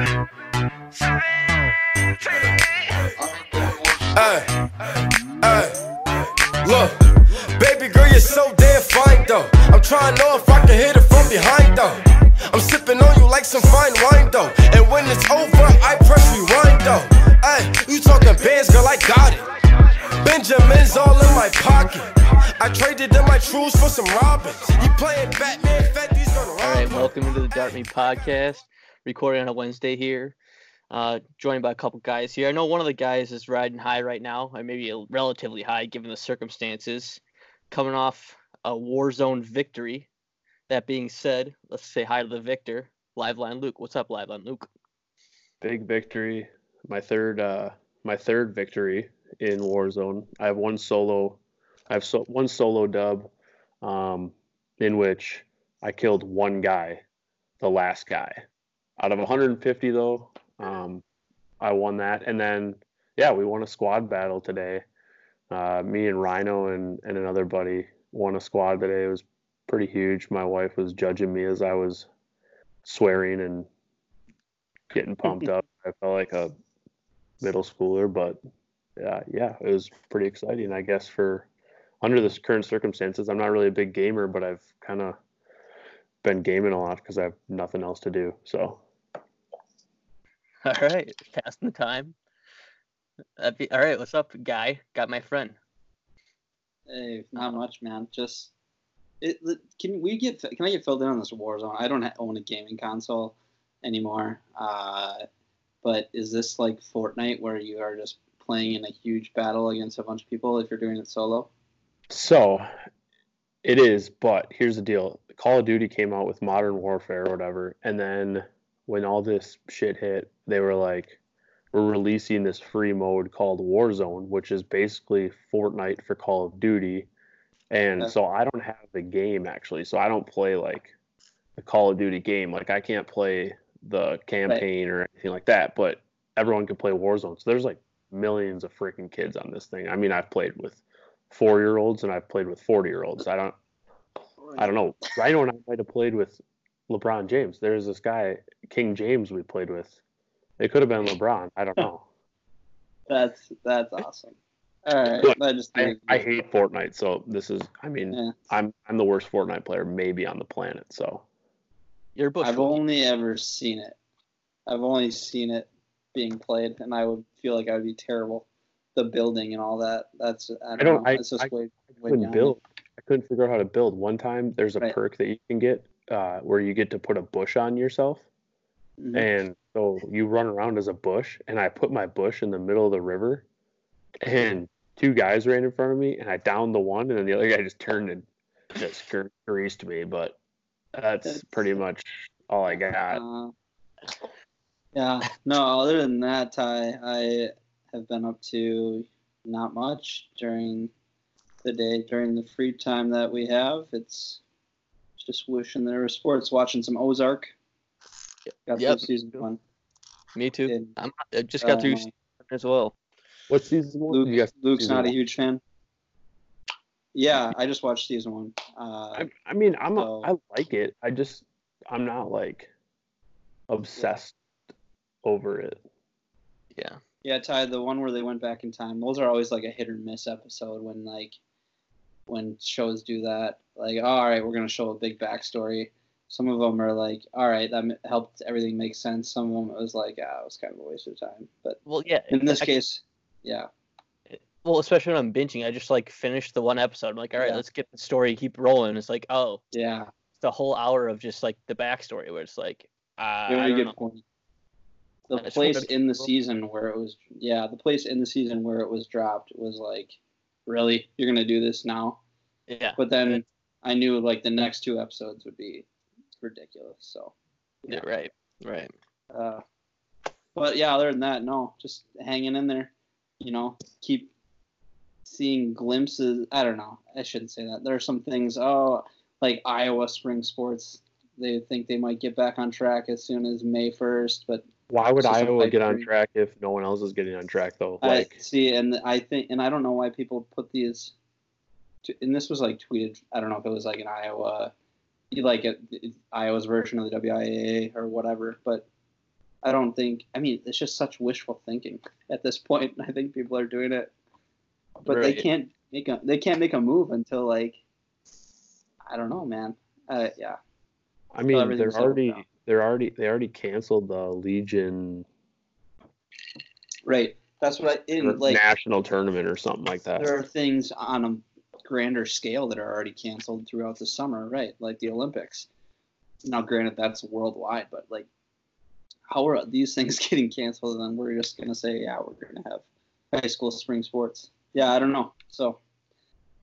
Hey, hey, look, baby girl, you're so damn fine though. I'm trying to know if I can hit it from behind though. I'm sipping on you like some fine wine though. And when it's over, I press rewind though. Hey, you talking bands, girl, I got it. Benjamin's all in my pocket. I traded in my for some robins. You playing Batman, gonna rob All right, welcome into the Dart Me podcast. Recording on a Wednesday here. Uh, joined by a couple guys here. I know one of the guys is riding high right now, or maybe relatively high given the circumstances. Coming off a war zone victory. That being said, let's say hi to the victor, Liveline Luke. What's up, Liveline Luke? big victory. My third, uh, my third victory in Warzone. I have one solo. I have so, one solo dub, um, in which I killed one guy, the last guy. Out of 150 though, um, I won that, and then yeah, we won a squad battle today. Uh, me and Rhino and, and another buddy won a squad today. It was pretty huge. My wife was judging me as I was swearing and getting pumped up. I felt like a middle schooler, but yeah, yeah, it was pretty exciting. I guess for under this current circumstances, I'm not really a big gamer, but I've kind of been gaming a lot because I have nothing else to do. So All right, passing the time. That'd be, all right, what's up, guy? Got my friend. Hey, not much, man. Just it. it- Can we get? Can I get filled in on this Warzone? I don't own a gaming console anymore. Uh, but is this like Fortnite where you are just playing in a huge battle against a bunch of people if you're doing it solo? So it is, but here's the deal. Call of Duty came out with Modern Warfare or whatever, and then when all this shit hit, they were like, we're releasing this free mode called Warzone, which is basically Fortnite for Call of Duty. And so I don't have the game actually. So I don't play like the Call of Duty game. Like I can't play the campaign or anything like that, but everyone can play Warzone. So there's like millions of freaking kids on this thing. I mean, I've played with four year olds and I've played with 40 year olds. I don't, I don't know. Rhino and I might have played with LeBron James. There's this guy, King James, we played with. It could have been LeBron. I don't know. That's that's awesome. All right, Look, I just I, I hate Fortnite, so this is. I mean, Yeah. I'm I'm the worst Fortnite player maybe on the planet. So You're Bush. I've only ever seen it. I've only seen it being played, and I would feel like I would be terrible. The building and all that. That's I don't, don't- know. I- it's just I way, way couldn't beyond build. I couldn't figure out how to build. One time, there's a Right. perk that you can get uh, where you get to put a bush on yourself, Mhm. and so you run around as a bush. And I put my bush in the middle of the river, and two guys ran in front of me, and I downed the one, and then the other guy just turned and just gre- greased me. But that's That's- pretty much all I got. Uh, yeah, no. Other than that, Ty, I have been up to not much during the day, during the free time that we have. It's just wishing there was sports. Watching some Ozark. Got Yep. through season one. Me too. Did, I'm, I just got uh, through season as well. What season one? Luke, Luke's season not a huge fan. Yeah, I just watched season one. Uh, I, I mean, I'm So- I like it. I just I'm not like obsessed over it. Yeah. Yeah, Ty, the one where they went back in time. Those are always like a hit or miss episode when like when shows do that. Like, oh, all right, we're gonna show a big backstory. Some of them are like, all right, that m- helped everything make sense. Some of them it was like, ah, it was kind of a waste of time. But Well, yeah. in this I- case, yeah, well, especially when I'm binging, I just like finish the one episode. I'm like, all right, Yeah. let's get the story, keep rolling. It's like, oh, yeah, it's a whole hour of just like the backstory where it's like, uh, I very don't good know. point. The place in the season where it was, yeah, the place in the season where it was dropped was like, really, you're gonna do this now? Yeah. But then I knew like the next two episodes would be ridiculous. So, yeah. Right. Right. uh, but yeah, other than that, no, just hanging in there. You know, keep seeing glimpses. I don't know. I shouldn't say that. There are some things. Oh, like Iowa spring sports. They think they might get back on track as soon as May first, but Why would a Iowa get on track if no one else is getting on track though? Like I see, and I think, and I don't know why people put these. To, and this was like tweeted. I don't know if it was like an Iowa, like it- Iowa's version of the WIAA or whatever. But I don't think. I mean, it's just such wishful thinking at this point. I think people are doing it, but they can't make a they can't make a move until like I don't know, man. Uh, yeah, I mean, they're already. They're already they already canceled the Legion right. That's what I in like. national tournament or something like that. There are things on a grander scale that are already canceled throughout the summer, right? Like the Olympics. Now, granted, that's worldwide, but like, how are these things getting canceled? And then we're just gonna say, yeah, we're gonna have high school spring sports. Yeah, I don't know. So,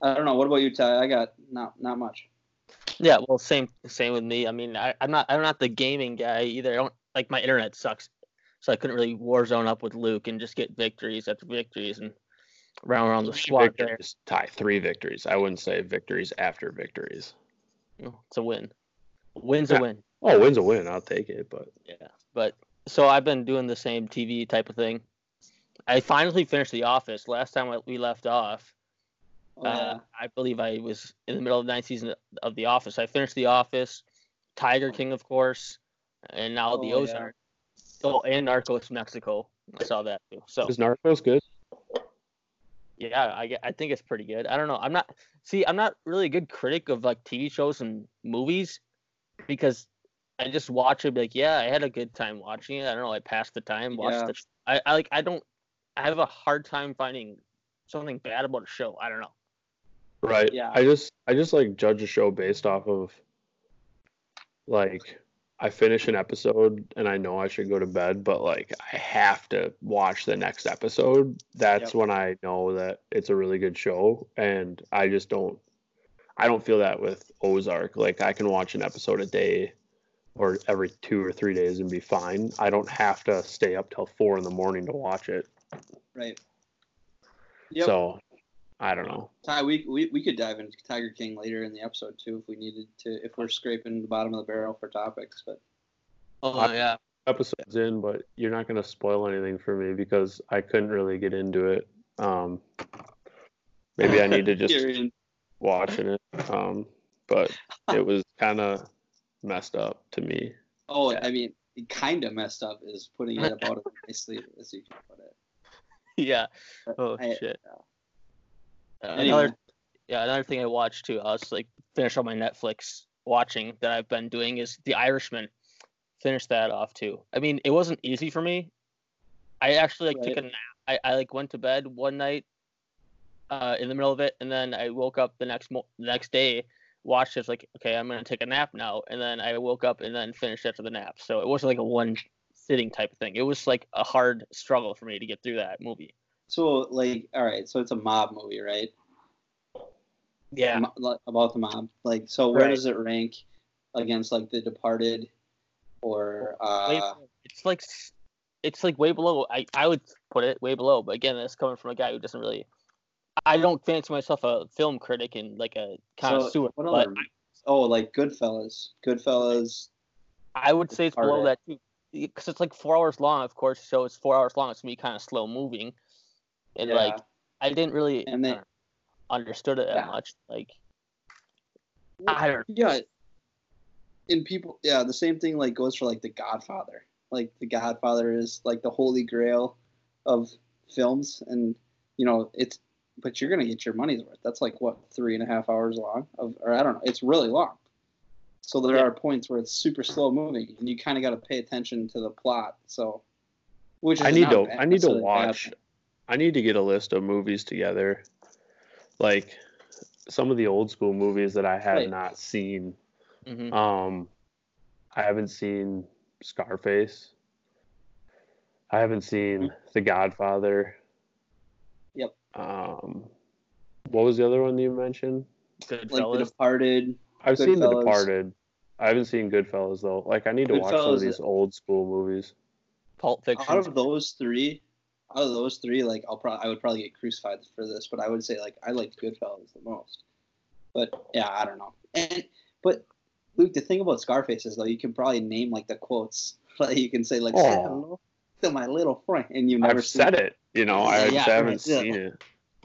I don't know. What about you, Ty? I got not not much. Yeah, well, same same with me. I mean, I, I'm not I'm not the gaming guy either. I don't like my internet sucks, so I couldn't really Warzone up with Luke and just get victories after victories and round around the squad there. tie three victories. I wouldn't say victories after victories. You It's a win. Win's Yeah. a win. Oh, win's a win. I'll take it. But Yeah, but so I've been doing the same TV type of thing. I finally finished The Office. Last time we left off, Oh, uh, I believe I was in the middle of the ninth season of The Office. I finished The Office, Tiger King, of course, and now The Oh, yeah. Oh, and Narcos Mexico. I saw that too. So is Narcos good? yeah, I, I think it's pretty good. I don't know. I'm not see. I'm not really a good critic of like TV shows and movies because I just watch it. Be like, yeah, I had a good time watching it. I don't know. I passed the time. Watched Yeah. the. I, I like. I don't. I have a hard time finding something bad about a show. I don't know. Right. Yeah. I just I just like judge a show based off of like I finish an episode and I know I should go to bed, but like I have to watch the next episode. That's Yep. when I know that it's a really good show and I just don't I don't feel that with Ozark. Like I can watch an episode a day or every two or three days and be fine. I don't have to stay up till four in the morning to watch it. right. Yep. So I don't know. Ty, we, we we could dive into Tiger King later in the episode too if we needed to. If we're scraping the bottom of the barrel for topics, but Oh I- yeah. episodes in, but you're not going to spoil anything for me because I couldn't really get into it. Um, maybe I need to just watching it. Um, but it was kind of messed up to me. Oh, I mean, kind of messed up is putting it about as nicely as you can put it. Yeah. But Oh I- shit. Uh, Anyway. Another yeah, another thing I watched too. I was like finish all my Netflix watching that I've been doing is The Irishman. Finish that off too. I mean, it wasn't easy for me. I actually like took a nap. I, I like went to bed one night uh, in the middle of it, and then I woke up the next mo- the next day, watched it. was like, okay, I'm gonna take a nap now, and then I woke up and then finished after the nap. So it wasn't like a one sitting type of thing. It was like a hard struggle for me to get through that movie. So, like, all right, so it's a mob movie, right? Yeah. Mo- about the mob. Like, so where Right. does it rank against like The Departed or uh? it's like it's like way below. I I would put it way below, but again, that's coming from a guy who doesn't really. I don't fancy myself a film critic and like a connoisseur, So, what but other? Oh, like Goodfellas. Goodfellas. I would say it's below that too, because it's like four hours long. Of course, so it's four hours long. It's gonna be kind of slow moving, and like I didn't really And they- uh, understood it that Yeah. much. Like I don't. Yeah. And people, yeah, the same thing like goes for like The Godfather. Like The Godfather is like the holy grail of films, and you know it's, but you're gonna get your money's worth. That's like what three and a half hours long of, or I don't know. It's really long. So there Yeah. are points where it's super slow moving, and you kind of got to pay attention to the plot. So, which is I need not to bad- I need to necessarily bad watch thing. I need to get a list of movies together. Like some of the old school movies that I have Right. not seen. mhm. Um I haven't seen Scarface. I haven't seen The Godfather. Yep. Um what was the other one you mentioned? Goodfellas. Like The Departed. I've seen The Departed. I haven't seen Goodfellas though. Like I need to watch some of these old school movies. Pulp Fiction. out of those three, out of those three, like I'll probably I would probably get crucified for this, but I would say like I liked Goodfellas the most. But yeah, I don't know. And but Luke, the thing about Scarface is though, you can probably name like the quotes. Like you can say like Oh. "Say hello to my little friend, and you've never I've seen said it, you know, I Yeah, yeah, haven't yeah. seen it.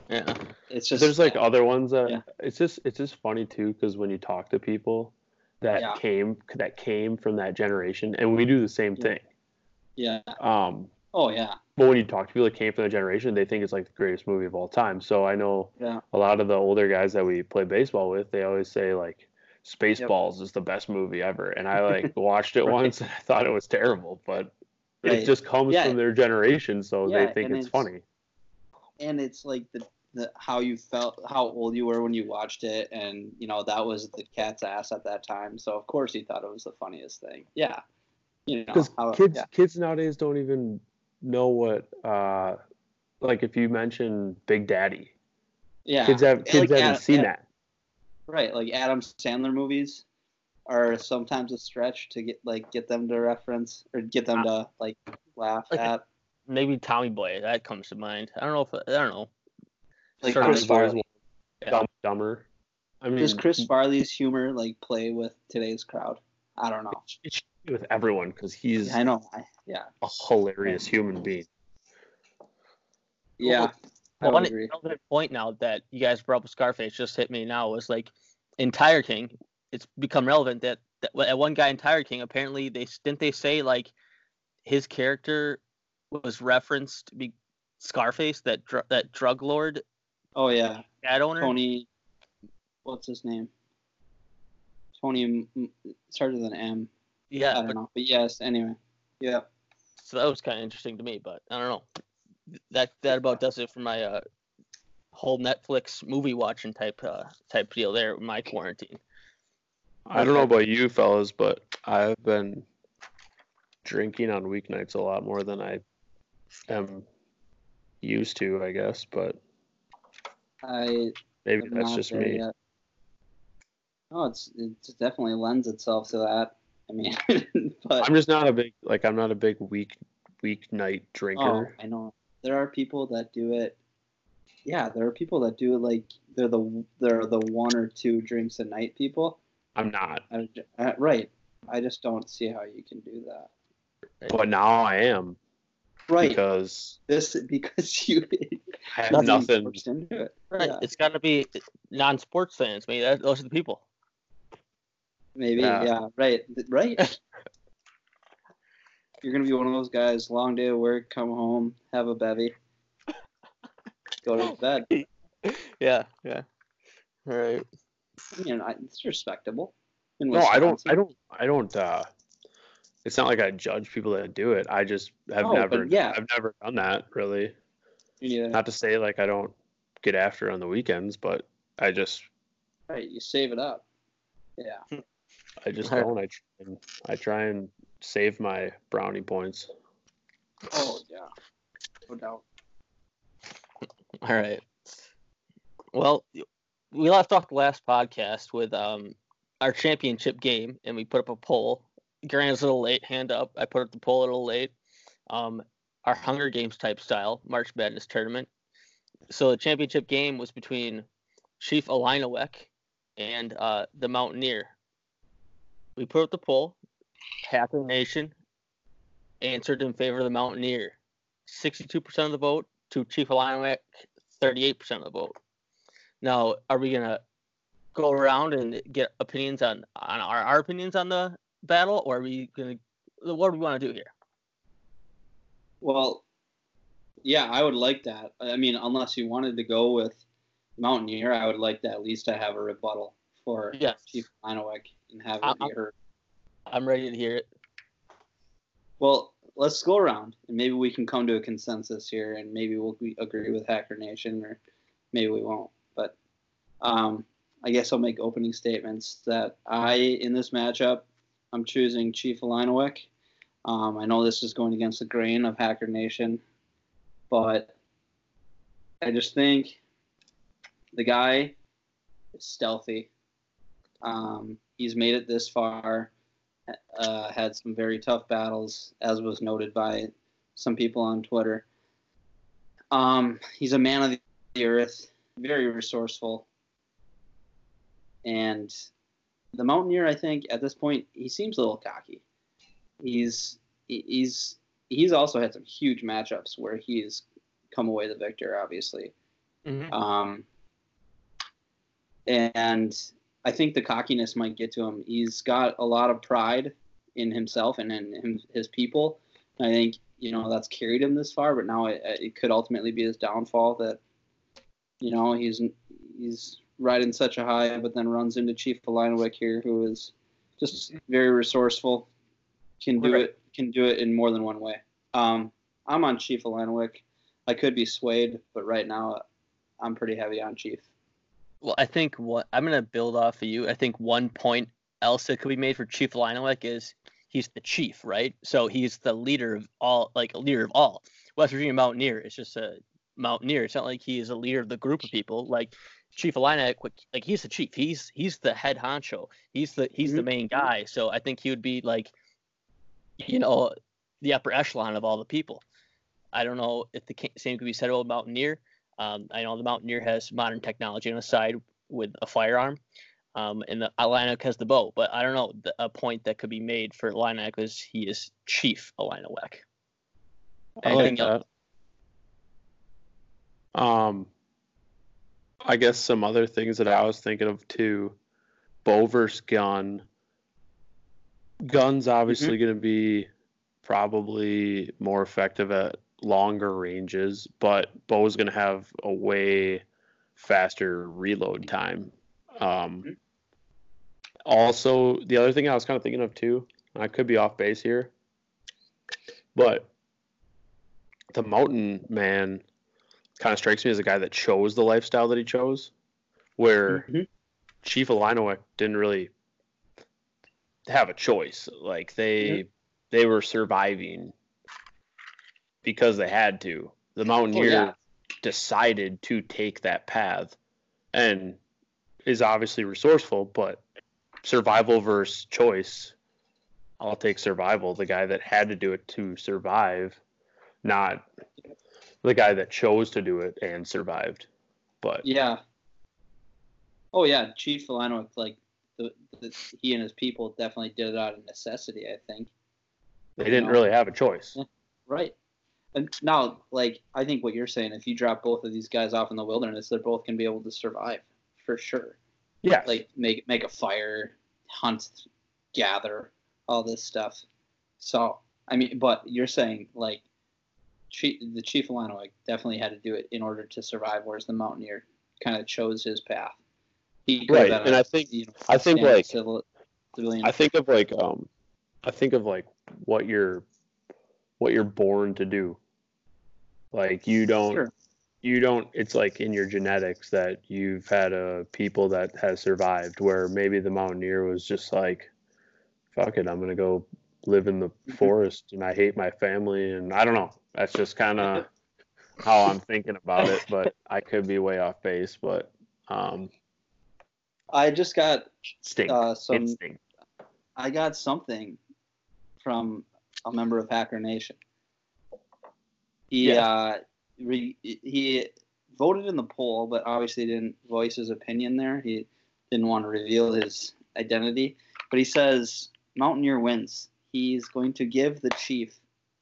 yeah. It's just there's like yeah. other ones that it's just it's just funny too because when you talk to people that came that came from that generation and we do the same thing Yeah. Um, Oh yeah. but when you talk to people that came from the generation, they think it's like the greatest movie of all time. So I know Yeah. a lot of the older guys that we play baseball with, they always say like Spaceballs is the best movie ever. And I like watched it once and I thought it was terrible, but Right. it just comes Yeah. from their generation, so Yeah, they think it's, it's- funny. and it's like the, the how you felt how old you were when you watched it and you know that was the cat's ass at that time so of course he thought it was the funniest thing yeah you know Because kids yeah. kids nowadays don't even know what uh like if you mention Big Daddy. yeah Kids have kids Like, haven't seen that. right like adam sandler movies are sometimes a stretch to get like get them to reference or get them to like laugh Like- at Maybe Tommy Boy that comes to mind. I don't know if I don't know. like chris farley Yeah. Dumb, dumber. I mean, does chris farley's humor like play with today's crowd i don't know it with everyone because he's i know I, yeah a hilarious human being. yeah I Well, would one agree. point now that you guys brought up with Scarface just hit me now was like in Tiger King, it's become relevant that, that that one guy in Tiger King apparently they didn't they say like his character was referenced to be Scarface that dr- that drug lord oh yeah ad owner. Tony, what's his name? Tony M- M- started with an M. I Yeah, don't but, know, but yes. Anyway, yeah. so that was kind of interesting to me, but I don't know. That that about does it for my uh, whole Netflix movie watching type uh, type deal there. My quarantine. I don't know about you fellas, but I've been drinking on weeknights a lot more than I am used to, I guess. But I maybe that's just me. yet. No, it's it definitely lends itself to that. I mean, but I'm just not a big like I'm not a big week weeknight oh, drinker. I know there are people that do it. Yeah, there are people that do it like they're the they're the one or two drinks a night people. I'm not, I, uh, right. I just don't see how you can do that. but now I am Right. because this because you I have Nothing nothing. into it. Right, Yeah. it's got to be non-sports fans. Maybe that, those are the people. Maybe, Yeah. yeah, right, right. You're gonna be one of those guys. Long day of work, come home, have a bevy, go to bed. yeah, yeah. All right. I mean, I, it's respectable. No, I don't. I don't. I don't. uh It's not like I judge people that do it. I just have Oh, never. yeah. I've never done that really. Neither. Not to say like I don't get after on the weekends, but I just Right, you save it up. Yeah. I just Right. don't. I try and, I try and save my brownie points. Oh yeah. No doubt. All right. Well, we left off the last podcast with um our championship game, and we put up a poll. Grant's a little late. Hand up. I put up the poll a little late. Um, our Hunger Games type style March Madness tournament. So the championship game was between Chief Illiniwek and uh, the Mountaineer. We put up the poll. Hacker Nation answered in favor of the Mountaineer. 62% of the vote to Chief Illiniwek, 38% of the vote. Now, are we going to go around and get opinions on, on our, our opinions on the battle, or are we going to, what do we want to do here? Well, yeah, I would like that. I mean, unless you wanted to go with Mountaineer, I would like that at least to have a rebuttal for Yes. Chief Linowek and have it I'm- be heard. I'm ready to hear it. Well, let's go around and maybe we can come to a consensus here, and maybe we'll agree with Hacker Nation, or maybe we won't. But um, I guess I'll make opening statements that I, in this matchup, I'm choosing Chief Illiniwek. Um, I know this is going against the grain of Hacker Nation, but I just think the guy is stealthy. Um, he's made it this far uh, had some very tough battles, as was noted by some people on Twitter. Um, he's a man of the earth, very resourceful, and the Mountaineer. I think at this point he seems a little cocky. He's he's he's also had some huge matchups where he's come away the victor, obviously. Um, and I think the cockiness might get to him. He's got a lot of pride in himself and in his people, I think you know that's carried him this far, but now it, it could ultimately be his downfall that you know he's he's riding such a high, but then runs into Chief Illiniwek here, who is just very resourceful, can do Right. it can do it in more than one way. Um, I'm on Chief Illiniwek. I could be swayed, but right now I'm pretty heavy on Chief. Well, I think what I'm gonna build off of you. I think one point else that could be made for Chief Linowek is he's the chief, right? So he's the leader of all, like a leader of all. West Virginia Mountaineer is just a mountaineer. It's not like he is a leader of the group of people. Like Chief Linowek, like he's the chief. He's he's the head honcho. He's the he's the Mhm. main guy. So I think he would be like, you know, the upper echelon of all the people. I don't know if the same could be said about Mountaineer. Um, I know the Mountaineer has modern technology on the side with a firearm, um, and the Linux has the bow. But I don't know the, a point that could be made for Linux is he is Chief Linowek. I like else? that. Um, I guess some other things that I was thinking of too. Bow versus gun. Gun's obviously going to be probably more effective at longer ranges, but bow's going to have a way faster reload time. Um, Mhm. also, the other thing I was kind of thinking of too, I could be off base here, but the mountain man kind of strikes me as a guy that chose the lifestyle that he chose, where Mhm. Chief Illinois didn't really have a choice. Like they they were surviving because they had to. The mountaineer Oh, yeah. decided to take that path and is obviously resourceful, but survival versus choice. I'll take survival, the guy that had to do it to survive, not the guy that chose to do it and survived. But Yeah. Oh yeah, Chief Filano, like the, the he and his people definitely did it out of necessity. I think. they didn't No. really have a choice. Right. And now, like I think what you're saying, if you drop both of these guys off in the wilderness, they're both gonna be able to survive for sure. Yeah. Like make make a fire, hunt, gather, all this stuff. So I mean, but you're saying like. Chief, the Chief of definitely had to do it in order to survive, whereas the Mountaineer kind of chose his path. He Right, and a, I think- you know, I think like civil, civilian. I think of like um I think of like what you're what you're born to do. Like you don't Sure. you don't it's like in your genetics that you've had a people that has survived where maybe the mountaineer was just like fuck it, I'm going to go live in the Mm-hmm. forest and I hate my family and I don't know. That's just kind of how I'm thinking about it, but I could be way off base, but um I just got instinct. uh, some. instinct. I got something from a member of Hacker Nation. He Yeah. uh, re, he voted in the poll, but obviously didn't voice his opinion there. He didn't want to reveal his identity, but he says Mountaineer wins. He's going to give the chief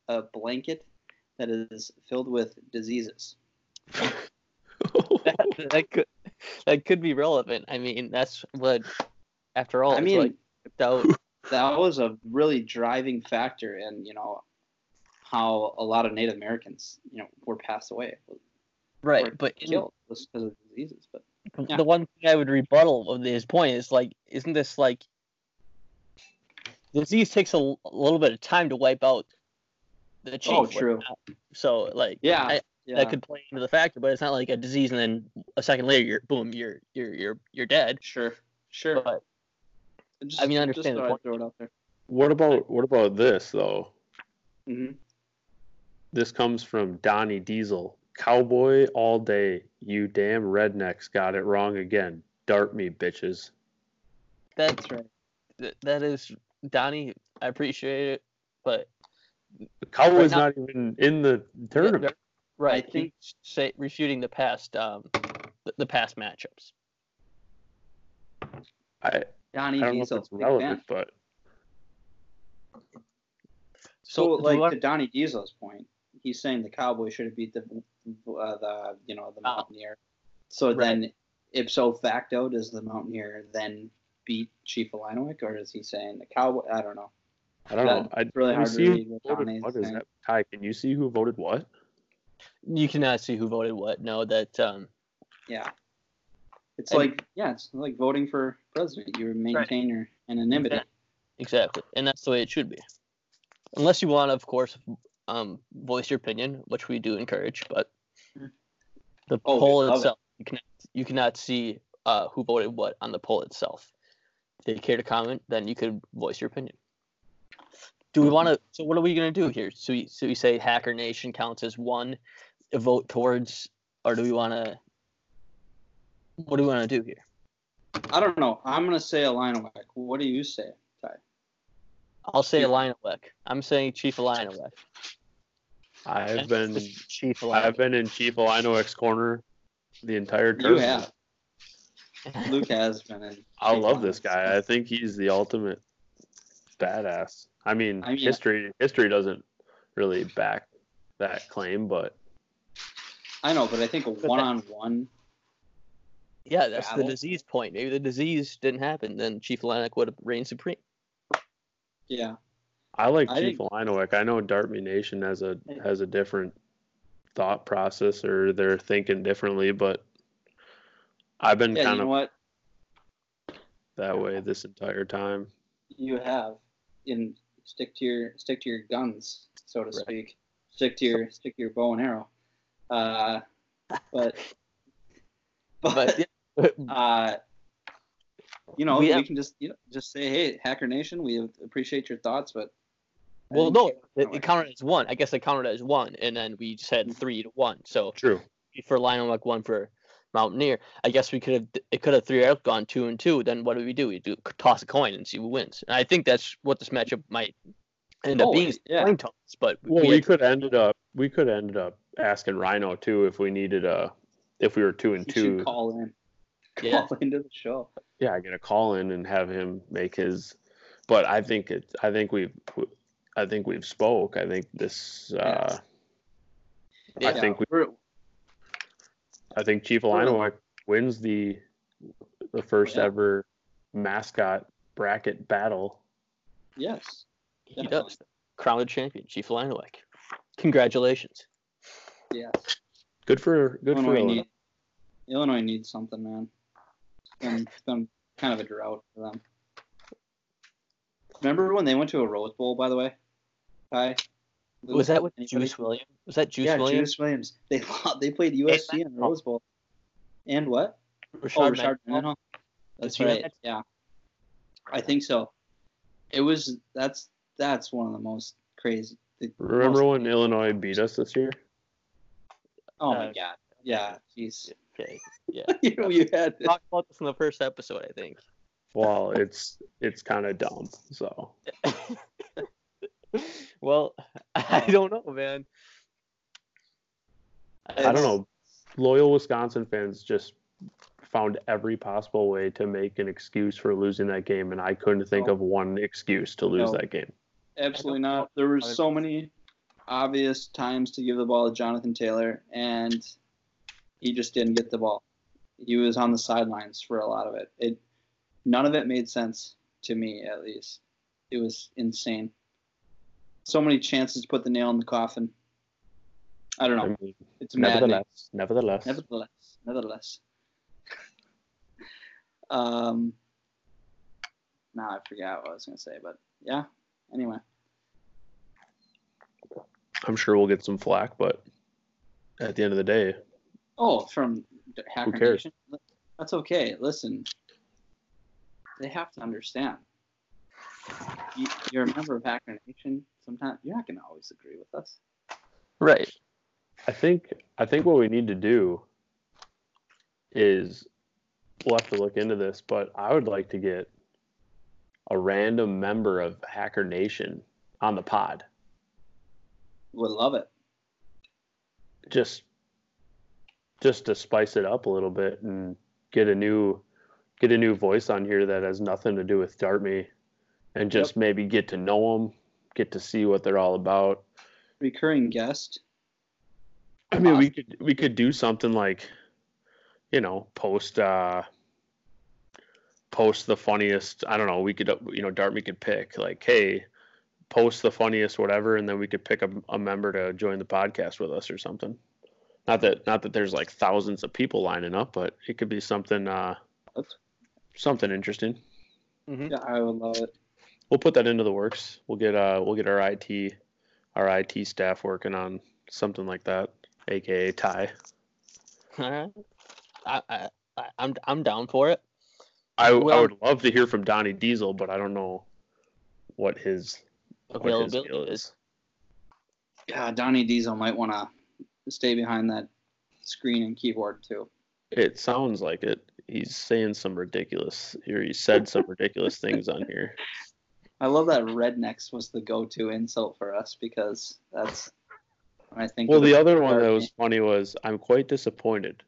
a blanket that is filled with diseases. that, that could that could be relevant. I mean, that's what after all. I mean, like, without that was a really driving factor in you know how a lot of Native Americans you know were passed away, right, were but in- killed was because of diseases. But yeah. the one thing I would rebuttal of his point is like, isn't this like disease takes a little bit of time to wipe out the chief? Oh, like, true. So like, yeah, I- yeah, that could play into the factor, but it's not like a disease and then a second later you're boom, you're you're you're you're dead. sure, sure. But Just, I mean, I understand Just the point. throw it out there. What about what about this though? hmm This comes from Donnie Diesel. Cowboy all day. You damn rednecks got it wrong again. Dart me, bitches. that's That's right. th- that is Donnie. I appreciate it, but The Cowboy's now- not even in the tournament. right, I think say refuting the past um the, the past matchups. I, Donnie I don't know if it's big relevant, but So, do we like want- to Donnie Diesel's point, he's saying the Cowboy should have beat the uh, the you know the Oh. Mountaineer. So Right. then, ipso facto, does the Mountaineer then beat Chief Illinois, or is he saying the Cowboy? I don't know. I don't know. That's I really hard to see who read what voted what is that? Ty, can you see who voted what? You cannot see who voted what. No, that um, Yeah. It's And- like yeah, it's like voting for president. You maintain your anonymity. Exactly. exactly, and that's the way it should be. Unless you want of course, um, voice your opinion, which we do encourage, but Mhm. the Oh, poll love it. itself, you cannot you cannot see uh, who voted what on the poll itself. If you care to comment, then you could voice your opinion. Do we want to? So what are we gonna do here? So we, so we say Hacker Nation counts as one vote towards, or do we want to? What do we want to do here? I don't know. I'm gonna say Illinois. What do you say, Ty? I'll say Illiniwek. I'm saying Chief Illiniwek. I've been Chief I've been in Chief Illiniwek's corner the entire You have. Luke has been in. I love this guy. I think he's the ultimate badass. I mean, I mean- history history doesn't really back that claim, but I know, but I think a one-on-one. Yeah, that's the disease point. Maybe the disease didn't happen, then Chief Atlantic would have reigned supreme. Yeah. I like I Chief think- Illiniwek. I know Dartmouth Nation has a has a different thought process or they're thinking differently, but I've been Yeah. kind You know of what? that way this entire time. You have in stick to your stick to your guns, so to Right. speak. Stick to your stick to your bow and arrow. Uh, but But yeah, uh, you know, We we, have- can just you know, just say, hey, Hacker Nation, we appreciate your thoughts, but I well, no, it, it counted as one. I guess it counted as one, and then we just had three to one. So True. for Lionel one for Mountaineer, I guess we could have it could have three out gone two and two. Then what do we do? We do toss a coin and see who wins. And I think that's what this matchup might end up Oh, being. yeah. Coin toss, but Well, we had- could ended up we could ended up asking Rhino too if we needed a if we were two and you two. should call in, Yeah. call into the show. yeah, I get a call in and have him make his. But I think it. I think we've. I think we've spoke. I think this. Uh, I Yeah. think we. we're, I think Chief Illiniwek wins the the first Yeah. ever mascot bracket battle. yes, he definitely. does crowned champion, Chief Lionelwick. Congratulations. yes. Good for good for Illinois, Illinois. need, Illinois needs something, man. It's been, it's been kind of a drought for them. Remember when they went to a Rose Bowl, by the way? Hi. Was that with Anybody? Juice Williams? Was that Juice yeah, Williams? Juice Williams. They they played USC in the Rose Bowl. And what? Rashard oh, Rashard Mendenhall? Mendenhall. That's Was he in right. that? Yeah, I think so. It was that's that's one of the most crazy. the Remember most- when Illinois beat us this year? Oh Uh, my god! Yeah, jeez. Okay. Yeah. you, you had Talked about this in the first episode, I think. Well, it's it's kind of dumb. So well, I don't know, man. I don't know. Loyal Wisconsin fans just found every possible way to make an excuse for losing that game, and I couldn't think No. of one excuse to lose No. that game. Absolutely not. There were so many obvious times to give the ball to Jonathan Taylor, and he just didn't get the ball. He was on the sidelines for a lot of it. It none of it made sense to me, at least. It was insane. So many chances to put the nail in the coffin. I don't I know. mean, It's maddening. nevertheless, nevertheless, Nevertheless, nevertheless. um, now I forgot what I was gonna say, but yeah. Anyway, I'm sure we'll get some flack, but at the end of the day, oh, from Hacker cares? Nation, that's okay. Listen, they have to understand. You, you're a member of Hacker Nation. Sometimes you're not gonna always agree with us. Right. I think I think what we need to do is we'll have to look into this, but I would like to get a random member of Hacker Nation on the pod. Would love it. Just just to spice it up a little bit and get a new get a new voice on here that has nothing to do with Dartme and just maybe get to know them, get to see what they're all about. Recurring guest. I mean, we could we could do something like, you know, post uh post the funniest. I don't know. We could you know Dartmouth could pick like, hey, post the funniest whatever, and then we could pick a, a member to join the podcast with us or something. Not that not that there's like thousands of people lining up, but it could be something uh, something interesting. Mhm. Yeah, I would love it. We'll put that into the works. We'll get uh we'll get our IT our IT staff working on something like that, aka Ty. All right. I, I, I, I'm I'm down for it. I, I would love to hear from Donnie Diesel, but I don't know what his what his Availability is. Yeah, Donnie Diesel might want to stay behind that screen and keyboard too. It sounds like it. He's saying some ridiculous, or he said some ridiculous things on here. I love that rednecks was the go-to insult for us because that's I think. Well, the other one that was funny was, "I'm quite disappointed.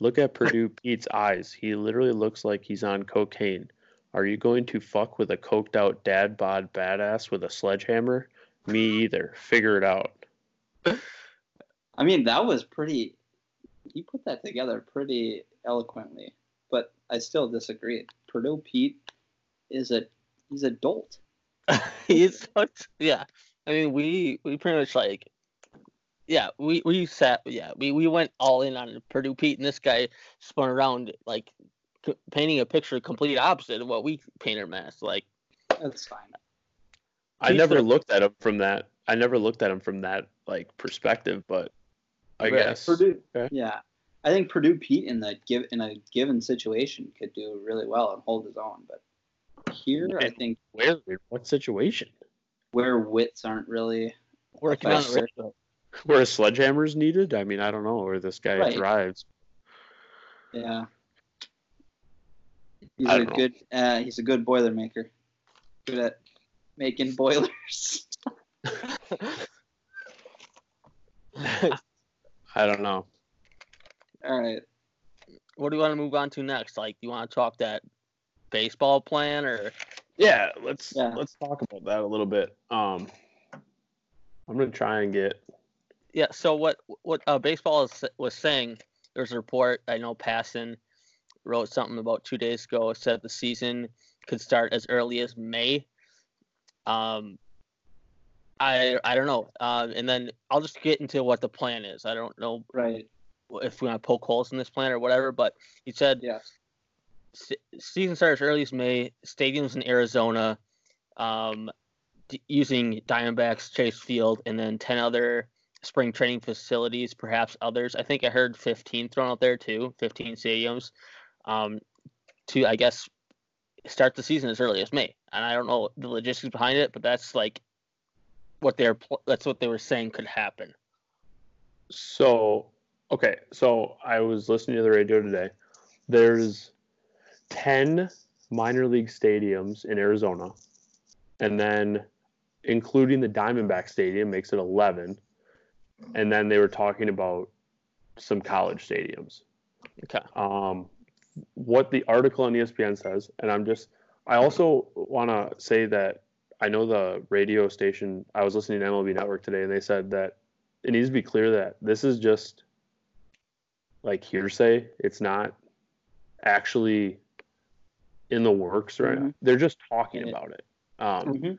Look at Purdue Pete's eyes. He literally looks like he's on cocaine. Are you going to fuck with a coked out dad bod badass with a sledgehammer? Me either. Figure it out." I mean, that was pretty. He put that together pretty eloquently, but I still disagree. Purdue Pete is a he's a dolt. He's such yeah. I mean, we we pretty much like yeah. We we sat yeah. We we went all in on Purdue Pete, and this guy spun around like c- painting a picture complete opposite of what we painted him as. Like That's fine. I He's never the- looked at him from that. I never looked at him from that like perspective, but I Right. guess Purdue. Okay. Yeah, I think Purdue Pete in the give in a given situation could do really well and hold his own, but here I think where in what situation where wits aren't really working on the Faster. radio. where a sledgehammer is needed? I mean, I don't know where this guy Right. thrives. Yeah. He's a know. good uh, he's a good boiler maker. Good at making boilers. I don't know. All right. what do you want to move on to next? Like, do you want to talk that baseball plan or Yeah, let's Yeah. let's talk about that a little bit. Um, I'm gonna try and get Yeah. So what what uh, baseball is, was saying? There's a report. I know Passan wrote something about two days ago. Said the season could start as early as May. Um, I I don't know. Um, and then I'll just get into what the plan is. I don't know Right. if we want to poke holes in this plan or whatever. But he said Yes. Se- season starts early as May. Stadiums in Arizona, um, d- using Diamondbacks Chase Field, and then ten other spring training facilities, perhaps others. I think I heard 15 thrown out there too. 15 stadiums, um, to I guess start the season as early as May. And I don't know the logistics behind it, but that's like what they're pl- that's what they were saying could happen. So, okay, so I was listening to the radio today. There's 10 minor league stadiums in Arizona, and then including the Diamondback Stadium makes it 11. And then they were talking about some college stadiums. Okay. Um, what the article on ESPN says, and I'm just, I also want to say that I know the radio station, I was listening to MLB Network today, and they said that it needs to be clear that this is just like hearsay. It's not actually in the works right now. Mhm. They're just talking about it. Um, Mhm.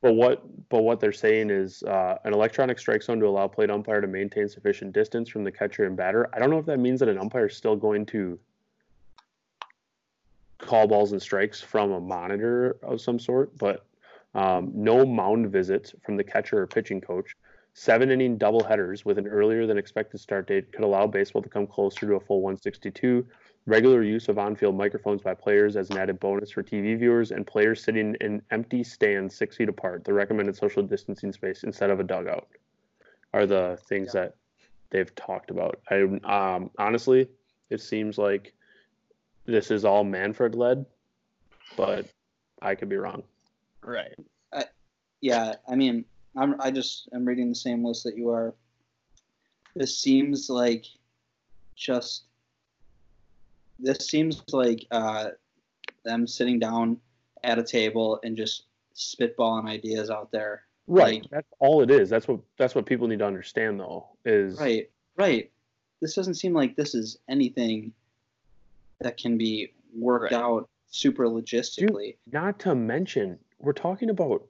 but what but what they're saying is uh, an electronic strike zone to allow plate umpire to maintain sufficient distance from the catcher and batter. I don't know if that means that an umpire is still going to call balls and strikes from a monitor of some sort, but um, no mound visits from the catcher or pitching coach. Seven inning double headers with an earlier than expected start date could allow baseball to come closer to a full 162. Regular use of on field microphones by players as an added bonus for TV viewers and players sitting in empty stands six feet apart, the recommended social distancing space instead of a dugout, are the things that they've talked about. I um, honestly, it seems like this is all Manfred led, but I could be wrong. Right. Yeah, I mean, I'm I just I'm reading the same list that you are. This seems like just this seems like uh, them sitting down at a table and just spitballing ideas out there. Right. Like- That's all it is. That's what that's what people need to understand though. Is Right, right. This doesn't seem like this is anything that can be worked Right. out super logistically. not to mention we're talking about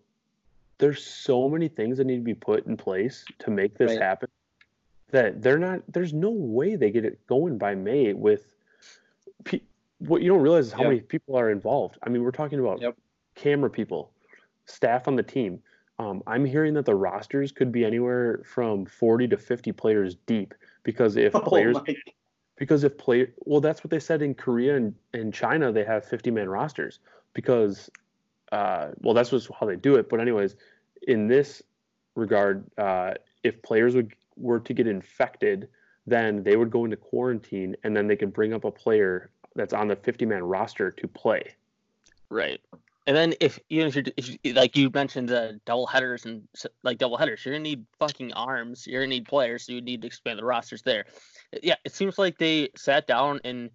there's so many things that need to be put in place to make this Right. happen that they're not there's no way they get it going by May with pe- what you don't realize is how Yep. many people are involved. I mean, we're talking about Yep. camera people, staff on the team. Um, I'm hearing that the rosters could be anywhere from 40 to 50 players deep because if players Oh my because if play well that's what they said in korea and, and china they have 50 man rosters because uh, well that's just how they do it but anyways in this regard uh, if players would were to get infected then they would go into quarantine and then they could bring up a player that's on the 50 man roster to play Right. And then if even if you're if you, like you mentioned the double headers and like double headers, you're gonna need fucking arms. You're gonna need players, so you need to expand the rosters there. Yeah, it seems like they sat down and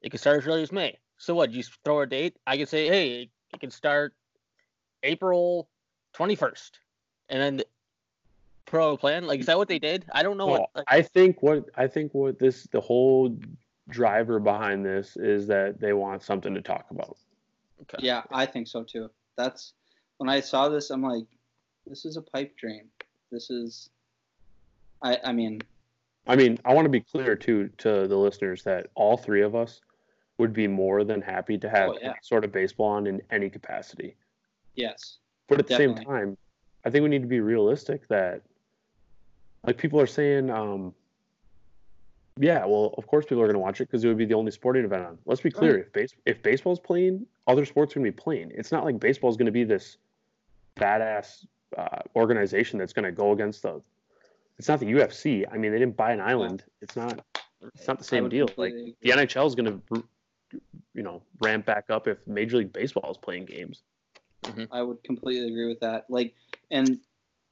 it could start as early as May. So what? You throw a date. I could say, hey, it can start April 21st, and then pro plan. Like, is that what they did? I don't know Well, what. Like, I think what I think what this the whole driver behind this is that they want something to talk about. okay. Yeah, I think so too. That's when I saw this, I'm like, this is a pipe dream. This is, I, I mean, I mean, I want to be clear too to the listeners that all three of us would be more than happy to have Oh, yeah. sort of baseball on in any capacity. yes, But at the same time, I think we need to be realistic that like people are saying, um, yeah, well, of course people are going to watch it because it would be the only sporting event on. Let's be clear: if base if baseball's playing, other sports are going to be playing. It's not like baseball is going to be this badass uh, organization that's going to go against the. It's not the UFC. I mean, they didn't buy an island. It's not. It's not the same deal. Like the. NHL is going to, you know, ramp back up if Major League Baseball is playing games. I would completely agree with that. Like, and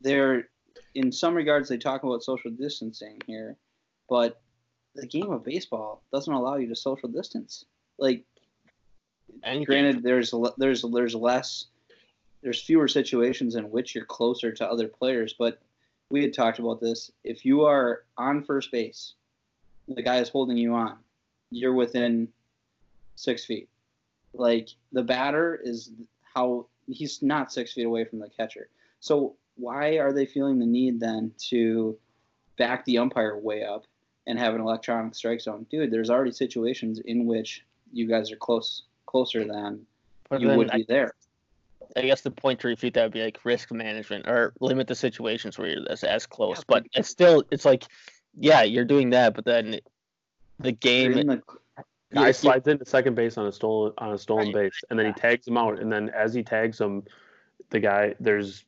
they're in some regards they talk about social distancing here, but the game of baseball doesn't allow you to social distance. Like, Anything. granted, there's there's there's less, there's fewer situations in which you're closer to other players, but we had talked about this. If you are on first base, the guy is holding you on, you're within six feet. Like the batter is how he's not six feet away from the catcher. So why are they feeling the need then to back the umpire way up and have an electronic strike zone? Dude, there's already situations in which you guys are close closer than But you then would I- be there. I guess the point to refute that would be like risk management or limit the situations where you're as, as close. Yeah, but but- it's still it's like, yeah, you're doing that, but then the game. in the- Guy Yeah, slides into second base on a stolen on a stolen Right. base, and then he tags him out. And then as he tags him, the guy there's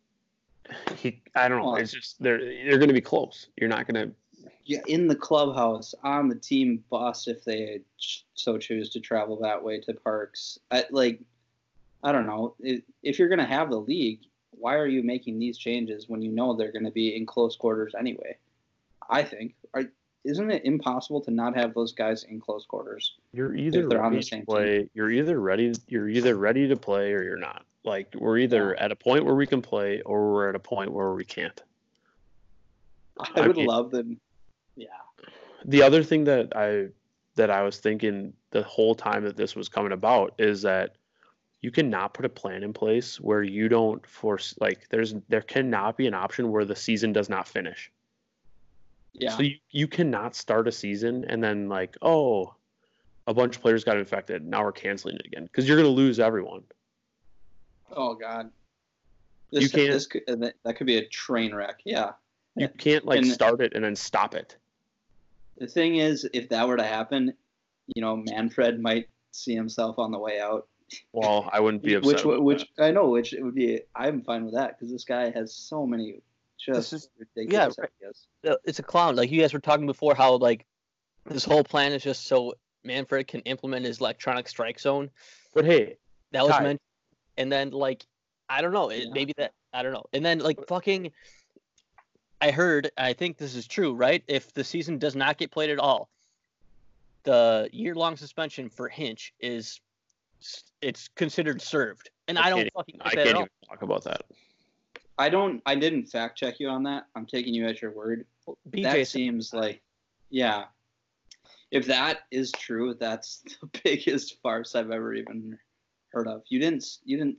he I don't know. It's just they're they're going to be close. You're not going to. yeah, in the clubhouse, on the team bus if they so choose to travel that way to parks. I, like, I don't know. If if you're going to have the league, why are you making these changes when you know they're going to be in close quarters anyway? I think. Are, isn't it impossible to not have those guys in close quarters? You're either they're on the to same team. play. You're either ready. You're either ready to play or you're not. Like we're either at a point where we can play or we're at a point where we can't. I I would mean- love them. Yeah. the other thing that I that I was thinking the whole time that this was coming about is that you cannot put a plan in place where you don't force like there's there cannot be an option where the season does not finish. Yeah. So you, you cannot start a season and then like, oh, a bunch of players got infected. Now we're canceling it again because you're going to lose everyone. Oh God. You This, can't- This could, that, that could be a train wreck. Yeah. You can't like And- start it and then stop it. The thing is, if that were to happen, you know, Manfred might see himself on the way out. Well, I wouldn't be upset. which about which that. I know, which it would be. I'm fine with that because this guy has so many just This is- ridiculous right. ideas. uh, it's a clown. Like you guys were talking before, how like this whole plan is just so Manfred can implement his electronic strike zone. But hey, That was Ty. meant, and then like I don't know, it, Yeah. maybe that I don't know, and then like fucking. I heard, I think this is true, right? If the season does not get played at all, the year-long suspension for Hinch is it's considered served, and I, don't fucking I can't that at all. even talk about that. I don't. I didn't fact check you on that. I'm taking you at your word. BJ that said- seems like, yeah. If that is true, that's the biggest farce I've ever even heard of. You didn't. You didn't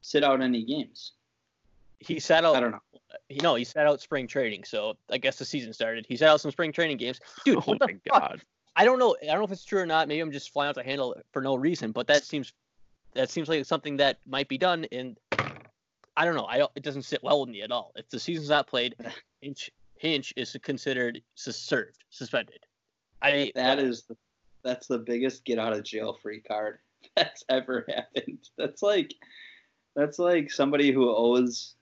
sit out any games. he sat out. I don't know. You know, he sat out spring training, so I guess the season started. He sat out some spring training games. Dude, oh what the my fuck? god. I don't know. I don't know if it's true or not. Maybe I'm just flying off the handle for no reason, but that seems that seems like something that might be done. And I don't know. I don't, it doesn't sit well with me at all. If the season's not played, Hinch Hinch is considered served, suspended. I That is the that's the biggest get out of jail free card that's ever happened. That's like that's like somebody who owes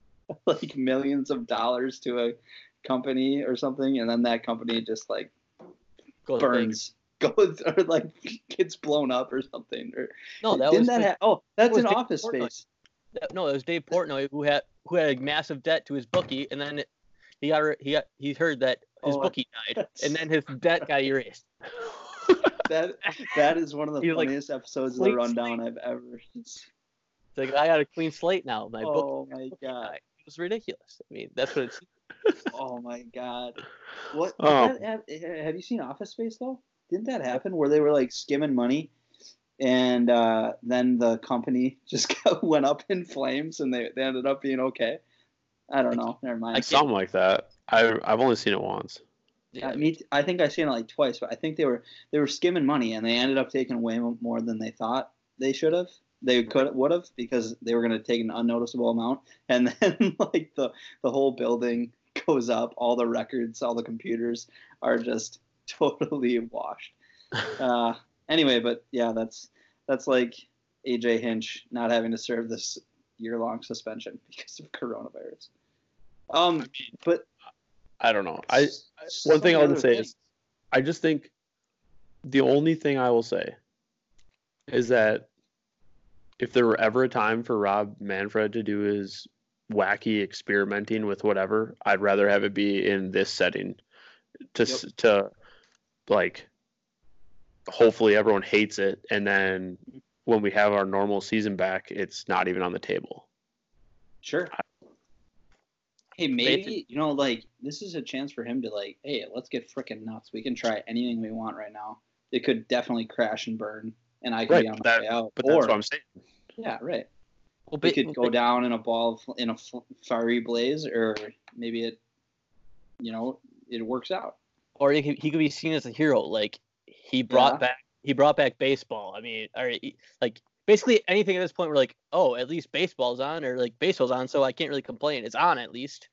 like millions of dollars to a company or something, and then that company just like goes big. burns, goes or like gets blown up or something. Or No, that didn't was that ha- oh that's in Dave Office Portnoy. Space. that- no, it was Dave Portnoy who had who had a massive debt to his bookie, and then he got he got he heard that his Oh, bookie died, and then his debt got erased. That that is one of the He's like, funniest episodes of the "Clean rundown I've ever. It's like I got a clean slate now. My book Oh my god. It was ridiculous. I mean, that's what it's. Oh my god. What Oh. that have, have you seen Office Space though? Didn't that happen where they were like skimming money and uh, then the company just got, went up in flames and they, they ended up being okay? I don't know. Never mind. Something like that. I I've only seen it once. Yeah, I, me, I think I've seen it like twice, but I think they were they were skimming money and they ended up taking way more than they thought they should have. They could would have because they were going to take an unnoticeable amount, and then like the the whole building goes up, all the records, all the computers are just totally washed. Uh, anyway, but yeah, that's that's like AJ Hinch not having to serve this year long suspension because of coronavirus. Um, but I don't know. I one thing I'll just say is I just think the only thing I will say is that if there were ever a time for Rob Manfred to do his wacky experimenting with whatever, I'd rather have it be in this setting to s to like hopefully everyone hates it and then when we have our normal season back it's not even on the table. Sure. Hey, maybe you know, like this is a chance for him to like, hey, let's get freaking nuts. We can try anything we want right now. It could definitely crash and burn, and I could Right, be on but my that- way out. But or that's what I'm saying. yeah, right. well, We ba- could well, go ba- down in a ball of, in a fiery blaze, or maybe it, you know, it works out. or he could, he could be seen as a hero. Like he brought Yeah. back he brought back baseball. I mean, or he- like basically anything at this point, we're like, oh, at least baseball's on, or like baseball's on, so I can't really complain. It's on at least.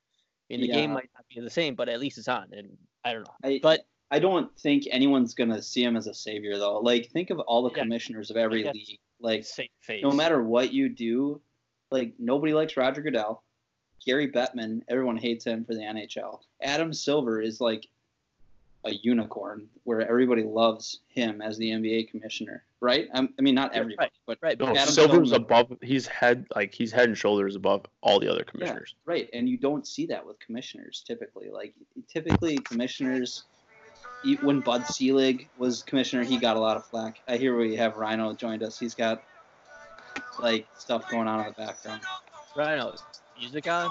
I mean, the game might not be the same, but at least it's on. And I don't know. I, But I don't think anyone's gonna see him as a savior though. Like, think of all the Yeah. commissioners of every league. Like, no matter what you do, like nobody likes Roger Goodell. Gary Bettman, everyone hates him for the NHL. Adam Silver is like a unicorn where everybody loves him as the NBA commissioner, right? I'm, I mean, not Yeah, everybody, but right. No, Adam Silver's Silver- above. He's head like he's head and shoulders above all the other commissioners. right. And you don't see that with commissioners typically. Like typically, commissioners. e- When Bud Selig was commissioner, he got a lot of flack. I hear we have Rhino joined us. He's got like stuff going on in the background. Rhino's music on.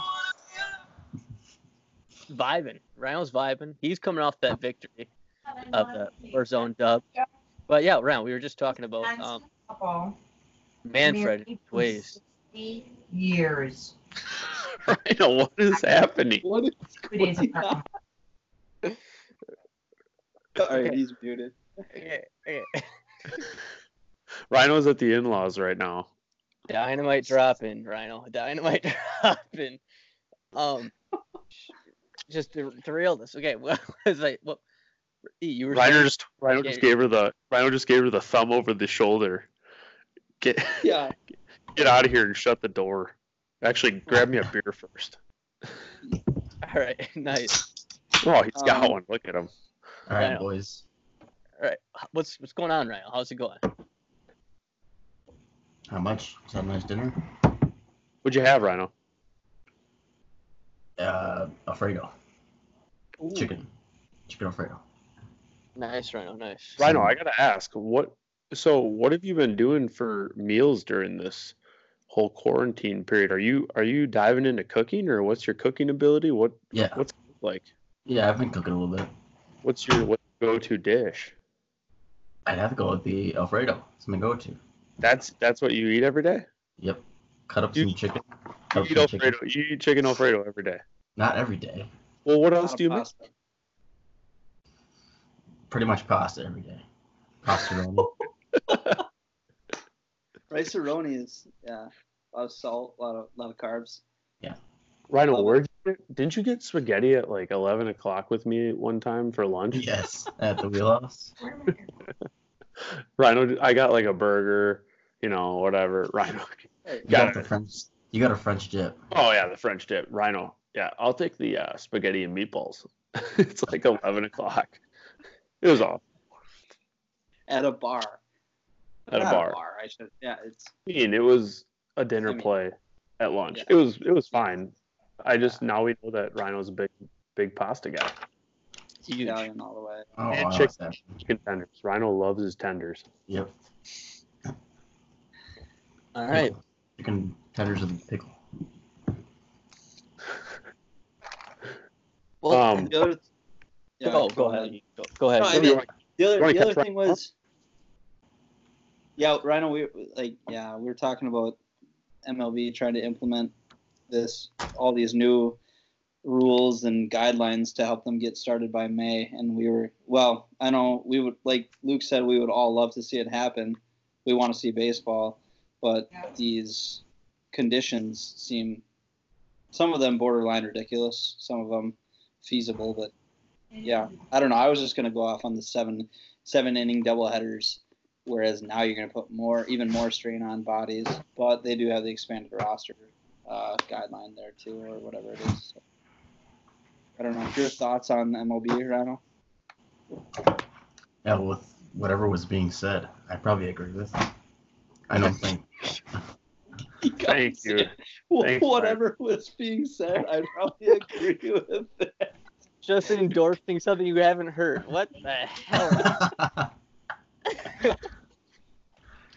Vibing. Rhino's vibing. He's coming off that victory of the Warzone dub. But yeah, Rhino, we were just talking about um, couple Manfred married ways. years. I know what is happening. What is Two going on? All right, he's muted. Okay, okay. Rhino's at the in-laws right now. Dynamite dropping, Rhino. Dynamite dropping. Um, just to, to reel this. Okay, what was I? What? E, You were Rhino saying- just Rhino just gave her the Rhino just gave her the thumb over the shoulder. Get Yeah. get out of here and shut the door. Actually, grab me a beer first. All right, nice. Oh, he's got Um, one. Look at him. All right, Rhino. boys. All right, what's what's going on, Rhino? How's it going? How much? Was that a nice dinner? What'd you have, Rhino? Uh, Alfredo. Ooh, Chicken. Chicken Alfredo. Nice, Rhino. Nice. Rhino, I gotta ask, what? So, what have you been doing for meals during this whole quarantine period? Are you are you diving into cooking, or what's your cooking ability? What Yeah. what's it like? Yeah, I've been cooking a little bit. What's your what go-to dish? I'd have to go with the Alfredo. It's my go-to. That's that's what you eat every day. Yep. Cut up You- some chicken. You eat Toasted chicken. Alfredo. You eat chicken Alfredo every day. Not every day. Well, what else do you make? pasta. Pretty much pasta every day. Pasta roll. Rice roni is yeah, a lot of salt, a lot of a lot of carbs. Yeah. Rhino, Love it. where didn't you get spaghetti at like eleven o'clock with me one time for lunch? yes, at the wheelhouse. Rhino, I got like a burger, you know, whatever. Rhino. You Got got it. the French. You got a French dip. Oh yeah, the French dip. Rhino. Yeah, I'll take the uh, spaghetti and meatballs. it's like eleven o'clock. It was off At a bar. at a Not bar. I should. Yeah, it's I mean, it was a dinner I mean, play at lunch. yeah. It was it was fine. I just now we know that Rhino's a big big pasta guy. Huge. Italian all the way. Oh, And I like chicken. Chicken tenders. Rhino loves his tenders. Yep. All right. Chicken tenders and pickle. Well, Um, The other, yeah, go, go ahead. Go, go ahead. No, I What do you mean. The other, wanna the catch other Ryan thing was, yeah, Rhino. We like, yeah, we were talking about MLB trying to implement this, all these new rules and guidelines to help them get started by May. And we were, well, I know we would, like Luke said, we would all love to see it happen. We want to see baseball, but Yeah. these conditions seem, some of them borderline ridiculous, some of them feasible, but yeah, I don't know. I was just gonna go off on the seven seven inning double headers, whereas now you're gonna put more even more strain on bodies. But they do have the expanded roster uh, guideline there too, or whatever it is. So, I don't know. Your thoughts on MLB, Rhino? Yeah, with whatever was being said, I probably agree with. I don't think. Thank you. Thanks, Whatever was being said, I probably agree with that. Just endorsing something you haven't heard. What the hell?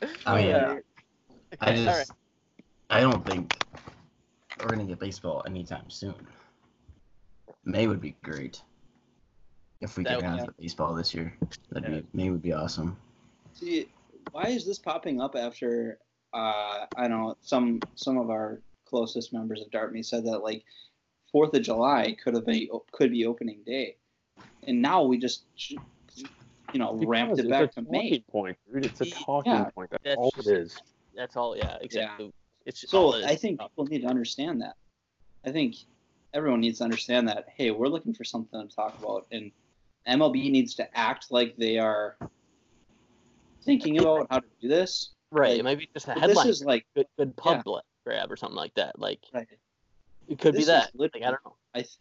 Oh, I mean, Yeah. I All just, I don't think we're gonna get baseball anytime soon. May would be great if we That could have yeah. baseball this year. That'd Yeah. be May would be awesome. See, why is this popping up after uh, I know some some of our closest members of Dartme said that like Fourth of July could have been could be opening day, and now we just you know ramped it back to a May. point, dude. It's a talking Yeah. point. That's, That's all just- it is. That's all. Yeah, exactly. It's just So all it is. I think people need to understand that. I think everyone needs to understand that. Hey, we're looking for something to talk about, and MLB needs to act like they are thinking about how to do this. Right. like, It might be just a headline. this is like good, good pub Yeah. grab or something like that. Like right. it could This be that. literally- Like I don't know. I th-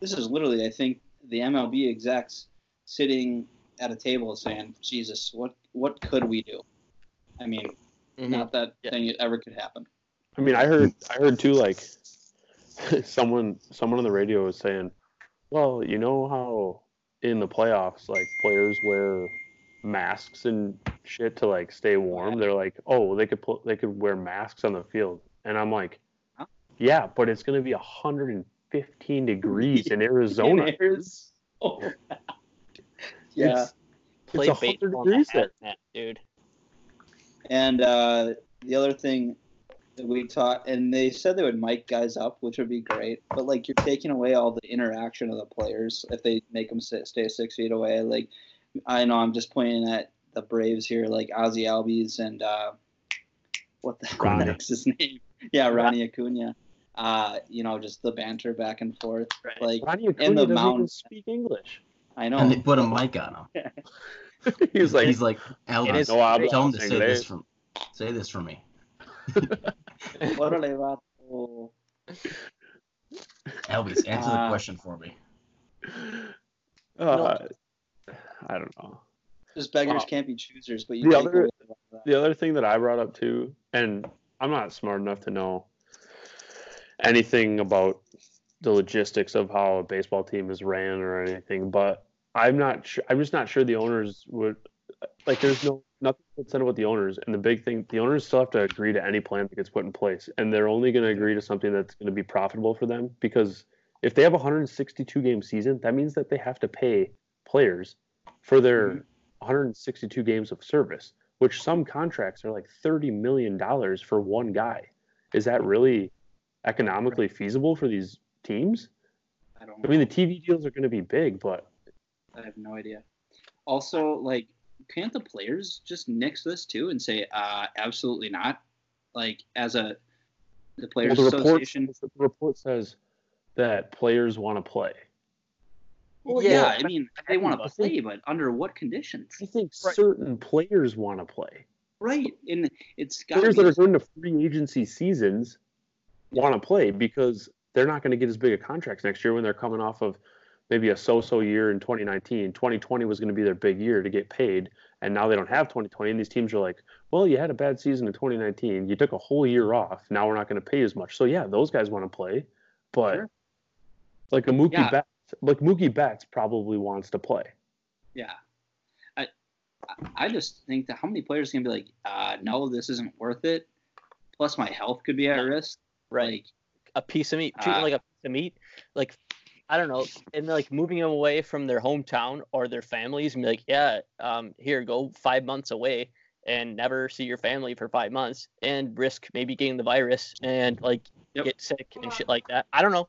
this is literally I think the MLB execs sitting at a table saying, "Jesus, what what could we do?" I mean, Mhm. not that Yeah. thing it ever could happen. I mean, I heard, I heard too, like someone, someone on the radio was saying, "Well, you know how in the playoffs, like players wear masks and shit to like stay warm. They're like, oh, they could put, they could wear masks on the field." And I'm like, Huh? "Yeah, but it's gonna be 115 degrees in Arizona. There's- oh, yeah, It's- Play it's 100 baseball in a degrees there. dude. and uh, the other thing that we taught, and they said they would mic guys up, which would be great. But like, you're taking away all the interaction of the players if they make them sit, stay six feet away. Like, I know I'm just pointing at the Braves here, like Ozzy Albies and uh, what the Ronnie. heck's his name? Yeah, Ronnie Acuna. Uh, you know, just the banter back and forth. Right. Like, Ronnie in the doesn't even mound. speak English. I know. And they put a mic on him. He's like, he's like, It Albie, no tell him to say inglés." this from, say this for me. Órale, vato. Elvis, answer the Uh, question for me. uh, I don't know. Just beggars Wow. can't be choosers, but you The other- away all that. the other thing that I brought up too, and I'm not smart enough to know anything about the logistics of how a baseball team is ran or anything, but I'm not sure. I'm just not sure the owners would like. There's no nothing said about the owners, and the big thing, the owners still have to agree to any plan that gets put in place, and they're only going to agree to something that's going to be profitable for them because if they have a 162 game season, that means that they have to pay players for their Mhm. 162 games of service, which some contracts are like 30 million dollars for one guy. Is that really economically feasible for these teams? I don't. I mean, the TV deals are going to be big, but I have no idea. Also, like, can't the players just nix this too and say, uh, absolutely not? Like, as a the well, players the report, the report says that players want to play. Well, Yeah, yeah, I mean, they want to play, but under what conditions? I think Right. certain players want to play. Right, and it's got Players that are going to free agency seasons want to play because they're not going to get as big of contracts next year when they're coming off of maybe a so-so year in 2019. 2020 was going to be their big year to get paid, and now they don't have 2020. And these teams are like, "Well, you had a bad season in 2019. You took a whole year off. Now we're not going to pay as much." So yeah, those guys want to play, but Sure. like a Mookie Yeah. Betts, like Mookie Betts probably wants to play. Yeah. I I just think that how many players can be like, uh, no, this isn't worth it. Plus, my health could be at risk. Right. Like, a piece of meat, treat Uh, like a piece of meat. Like, I don't know, and like moving them away from their hometown or their families and be like, yeah, um, here, go five months away and never see your family for five months and risk maybe getting the virus and like Yep. get sick and shit like that. I don't know.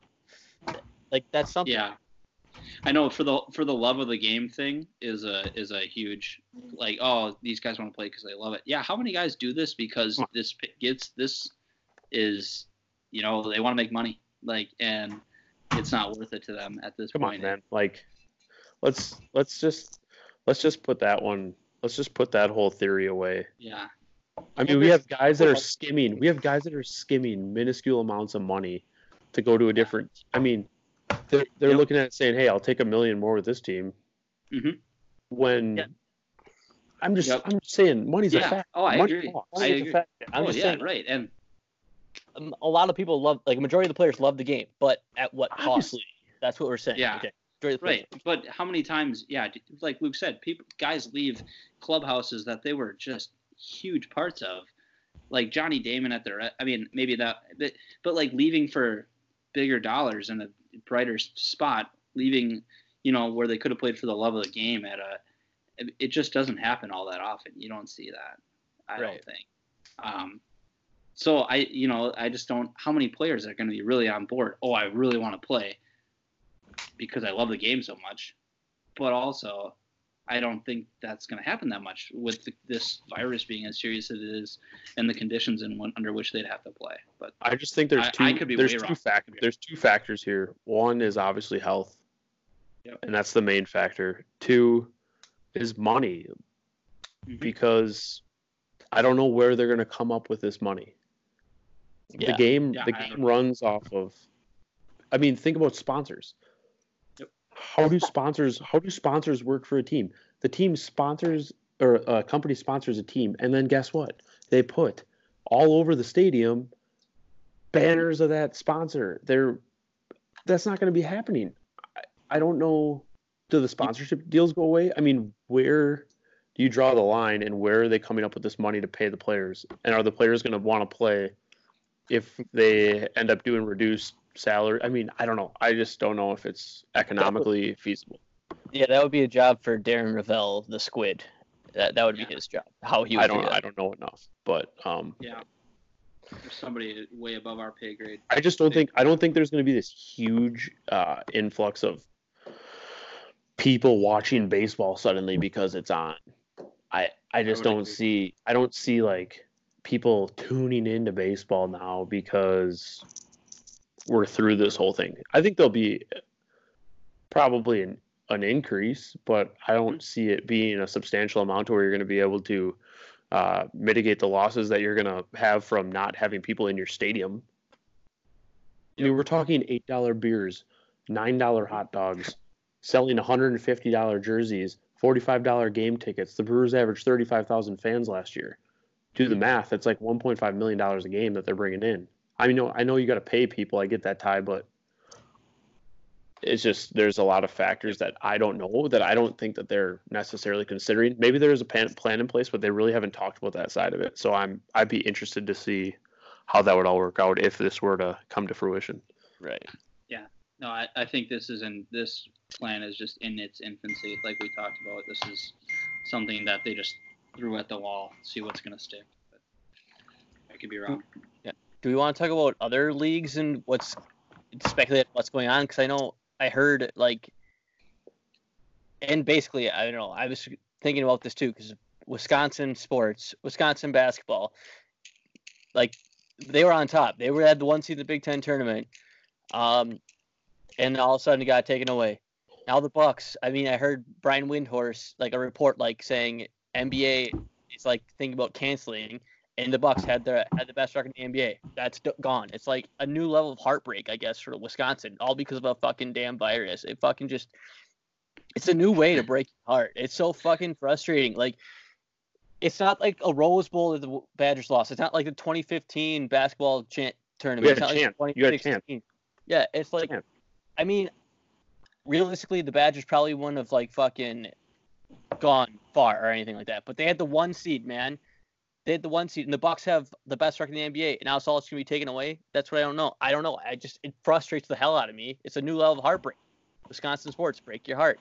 Like that's something. yeah. I know for the for the love of the game thing is a is a huge like oh these guys want to play because they love it yeah how many guys do this because this gets this is you know they want to make money like and it's not worth it to them at this Come on, point man. Like, let's let's just let's just put that one. Let's just put that whole theory away. yeah I mean, we have guys that are skimming. We have guys that are skimming minuscule amounts of money to go to a different. I mean, they're they're Yep. looking at it saying, "Hey, I'll take a million more with this team." Mhm. When Yeah. I'm just Yep. I'm just saying, money's a fact. Oh, I Money agree. talks. I Money's a agree. fact. I'm oh just yeah saying, right and um, a lot of people love, like, a majority of the players love the game, but at what cost? Obviously, That's what we're saying. Yeah. Okay. Majority of the players- Right, but how many times? Yeah, like Luke said, people guys leave clubhouses that they were just huge parts of, like Johnny Damon at their. I mean, maybe that, but, but like leaving for bigger dollars and a brighter spot, leaving, you know, where they could have played for the love of the game at a. it- just doesn't happen all that often. You don't see that. I Right. don't think. Um, so I, you know, I just don't. How many players are going to be really on board? Oh, I really want to play because I love the game so much. But also, I don't think that's going to happen that much with the, this virus being as serious as it is and the conditions in one, under which they'd have to play. But I just think there's two. I could be there's two factors. There's two factors here. One is obviously health, Yep. and that's the main factor. Two is money, Mhm. because I don't know where they're going to come up with this money. The game, Yeah, the I game runs off of. I mean, think about sponsors. How do sponsors? How do sponsors work for a team? The team sponsors or a company sponsors a team, and then guess what? They put all over the stadium banners of that sponsor. They're that's not going to be happening. I, I don't know. Do the sponsorship deals go away? I mean, where do you draw the line, and where are they coming up with this money to pay the players? And are the players going to want to play if they end up doing reduced salary? I mean, I don't know. I just don't know if it's economically feasible. Yeah, that would be a job for Darren Rovell, the squid. That that would Yeah. be his job. How he would I do don't. that. I don't know enough, but um, yeah, there's somebody way above our pay grade. I just don't think I don't think there's going to be this huge uh, influx of people watching baseball suddenly because it's on. I I just would don't agree. see I don't see like people tuning into baseball now because we're through this whole thing. I think there'll be probably an an increase, but I don't see it being a substantial amount where you're going to be able to uh, mitigate the losses that you're going to have from not having people in your stadium. I mean, we're talking eight dollar beers, nine dollar hot dogs, selling one hundred and fifty dollar jerseys, forty five dollar game tickets. The Brewers averaged thirty five thousand fans last year. Do the math. That's like one point five million dollars a game that they're bringing in. I know, I know you got to pay people. I get that Ty, but it's just there's a lot of factors that I don't know that I don't think that they're necessarily considering. Maybe there's a plan, plan in place, but they really haven't talked about that side of it. So I'm I'd be interested to see how that would all work out if this were to come to fruition. Right. Yeah. No, I, I think this is in this plan is just in its infancy, like we talked about. This is something that they just threw at the wall, see what's gonna stick. But I could be wrong. Do we want to talk about other leagues and what's speculate what's going on? Because I know I heard like, and basically I don't know. I was thinking about this too because Wisconsin sports, Wisconsin basketball, like they were on top. They were had the one seed in the Big Ten tournament, um, and all of a sudden it got taken away. Now the Bucks. I mean, I heard Brian Windhorst like a report like saying NBA is like thinking about canceling, and the Bucks had the had the best record in the NBA. That's d- gone. It's like a new level of heartbreak, I guess, for Wisconsin, all because of a fucking damn virus. It fucking just. It's a new way to break your heart. It's so fucking frustrating. Like it's not like a Rose Bowl that the Badgers lost. It's not like the 2015 basketball chan- tournament. You had a not like You had a chance. Yeah, it's like, Chance. I mean, realistically, the Badgers probably wouldn't have like fucking gone far or anything like that. But they had the one seed, man. They had the one seed, and the Bucks have the best record in the NBA. And now it's all it's gonna be taken away. That's what I don't know. I don't know. I just it frustrates the hell out of me. It's a new level of heartbreak. Wisconsin sports break your heart,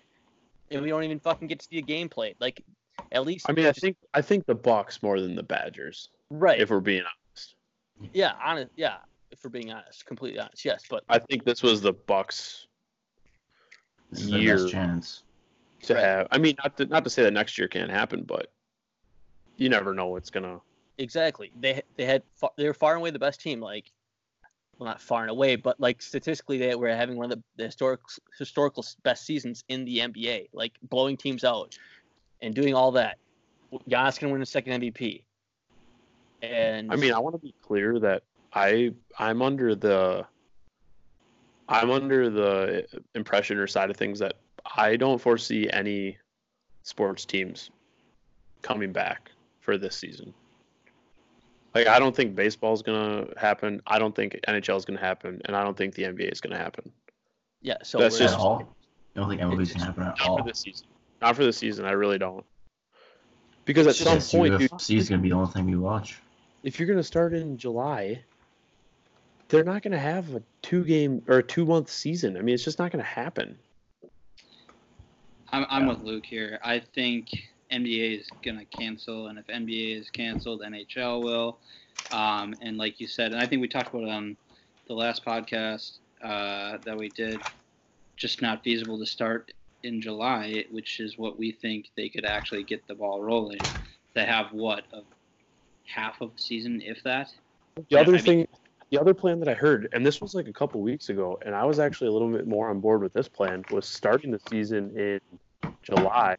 and we don't even fucking get to see a game played. Like, at least I mean, I just- think I think the Bucks more than the Badgers, right. if we're being honest. Yeah, honest. Yeah, if we're being honest, completely honest. Yes, but I think this was the Bucks This is their Year. best chance. to Right. have. I mean, not to, not to say that next year can't happen, but you never know what's gonna. exactly. They they had they were far and away the best team. Like, well, not far and away, but like statistically, they were having one of the, the historic historical best seasons in the NBA. Like blowing teams out and doing all that. Giannis gonna win the second MVP. And I mean, I want to be clear that I I'm under the I'm under the impression or side of things that I don't foresee any sports teams coming back for this season. Like I don't think baseball is gonna happen. I don't think NHL is gonna happen, and I don't think the NBA is gonna happen. yeah, so that's we're- At just- all. You don't think MLB's gonna happen at Not all? for this season. Not for this season. I really don't. Because at some Yes, point, dude, UFC is gonna be the only thing you watch. if you're going to start in July, they're not going to have a two game or a two month season. I mean, it's just not going to happen. I'm, I'm with Luke here. I think NBA is going to cancel, and if NBA is canceled, NHL will. Um, and like you said, and I think we talked about it on the last podcast uh, that we did, just not feasible to start in July, which is what we think they could actually get the ball rolling. They have what half of the season, if that. The other I mean- thing, the other plan that I heard, and this was like a couple weeks ago, and I was actually a little bit more on board with this plan, was starting the season in July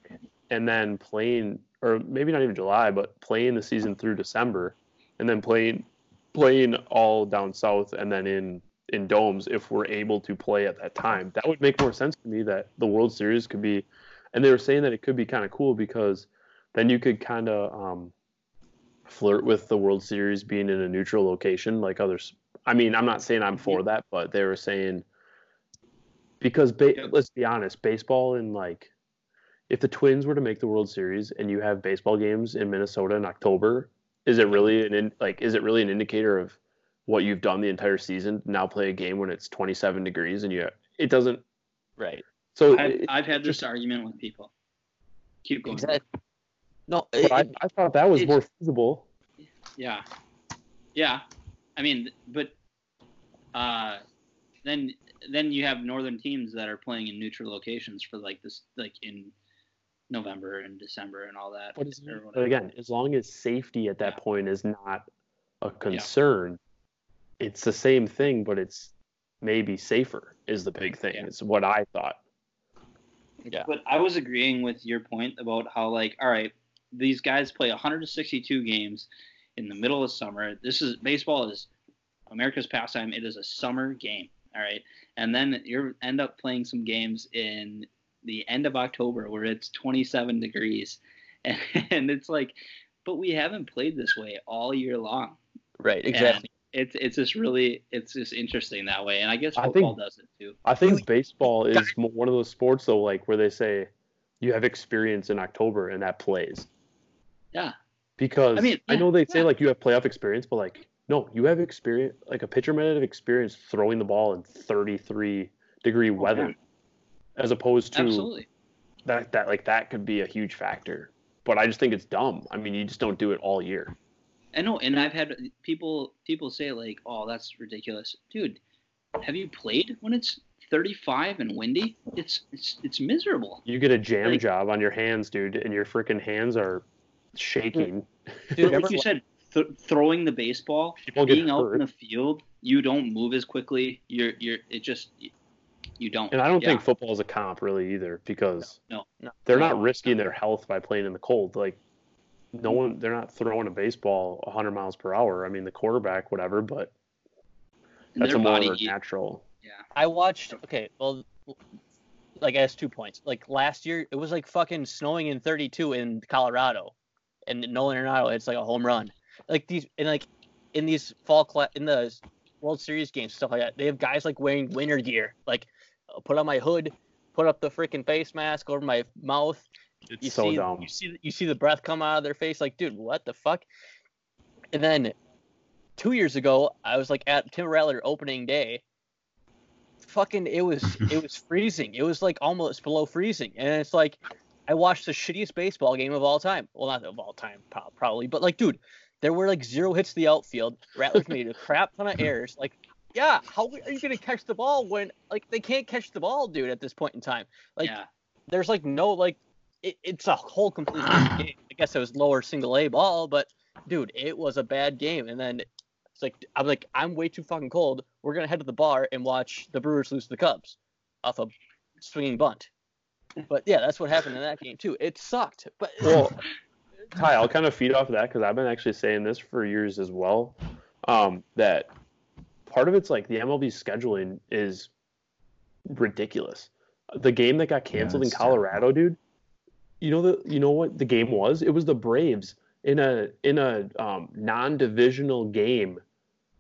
and then playing, or maybe not even July, but playing the season through December, and then playing playing all down south and then in in domes if we're able to play at that time. That would make more sense to me that the World Series could be, and they were saying that it could be kind of cool because then you could kind of um, flirt with the World Series being in a neutral location like others. I mean, I'm not saying I'm for that, but they were saying because ba- let's be honest, baseball in like if the Twins were to make the World Series and you have baseball games in Minnesota in October, is it really an in, like is it really an indicator of what you've done the entire season? to Now play a game when it's 27 degrees and you it doesn't. right. So I've, it- I've had this just- argument with people. Keep going. Exactly. No, it- I, I thought that was it's- more feasible. Yeah, yeah. I mean, but uh, then then you have northern teams that are playing in neutral locations for like this, like in November and December and all that. What is or but again, as long as safety at that Yeah. point is not a concern, it's the same thing, but it's maybe safer is the big thing. Yeah. It's what I thought. yeah. But I was agreeing with your point about how, like, all right, these guys play 162 games in the middle of summer. This is baseball is America's pastime. It is a summer game, all right, and then you end up playing some games in the end of October where it's 27 degrees, and, and it's like, but we haven't played this way all year long. right. And Exactly. it's it's just really it's just interesting that way, and I guess I think- football does it too. I think baseball is one of those sports though, like where they say you have experience in October and that plays. Yeah. Because I I mean, yeah, know they say yeah. like you have playoff experience, but like no, you have experience. Like a pitcher might have experience throwing the ball in 33 degree weather, Oh, yeah. As opposed to Absolutely. that that like that could be a huge factor. But I just think it's dumb. I mean, you just don't do it all year. I know, and I've had people people say like, "Oh, that's ridiculous, dude." Have you played when it's 35 and windy? It's it's it's miserable. You get a jam Like- job on your hands, dude, and your freaking hands are shaking. Dude, like you said, th- throwing the baseball, People being out in the field, you don't move as quickly. You're you're it just you don't. And I don't Yeah. think football is a comp really either because No. No. they're No. not risking their health by playing in the cold. Like no one, they're not throwing a baseball 100 miles per hour. I mean, the quarterback, whatever, but that's a more natural. Yeah. I watched. Okay, well, like I has two points. Like last year, it was like fucking snowing in 32 in Colorado, and Nolan Arenado it's like a home run. Like these, and like in these fall cla- in the World Series games, stuff like that. They have guys like wearing winter gear, like I'll put on my hood, put up the freaking face mask over my mouth. It's You so see, dumb. you see, you see the breath come out of their face. Like, dude, what the fuck? And then two years ago, I was like at Timber Rattler opening day. Fucking, it was it was freezing. It was like almost below freezing, and it's like I watched the shittiest baseball game of all time. Well, not of all time, probably, but like, dude, there were like zero hits to the outfield. Rattlers made a crap ton of errors. Like, yeah, how are you gonna catch the ball when like they can't catch the ball, dude? At this point in time, like yeah. there's like no like it, it's a whole complete game. I guess it was lower single A ball, but dude, it was a bad game. And then it's like I'm like I'm way too fucking cold. We're gonna head to the bar and watch the Brewers lose to the Cubs off a swinging bunt. But yeah, that's what happened in that game too. It sucked, but Well, Ty, I'll kind of feed off of that because I've been actually saying this for years as well. Um, that part of it's like the MLB scheduling is ridiculous. The game that got canceled in it's Colorado, dude. You know the you know what the game was? It was the Braves in a in a um, non-divisional game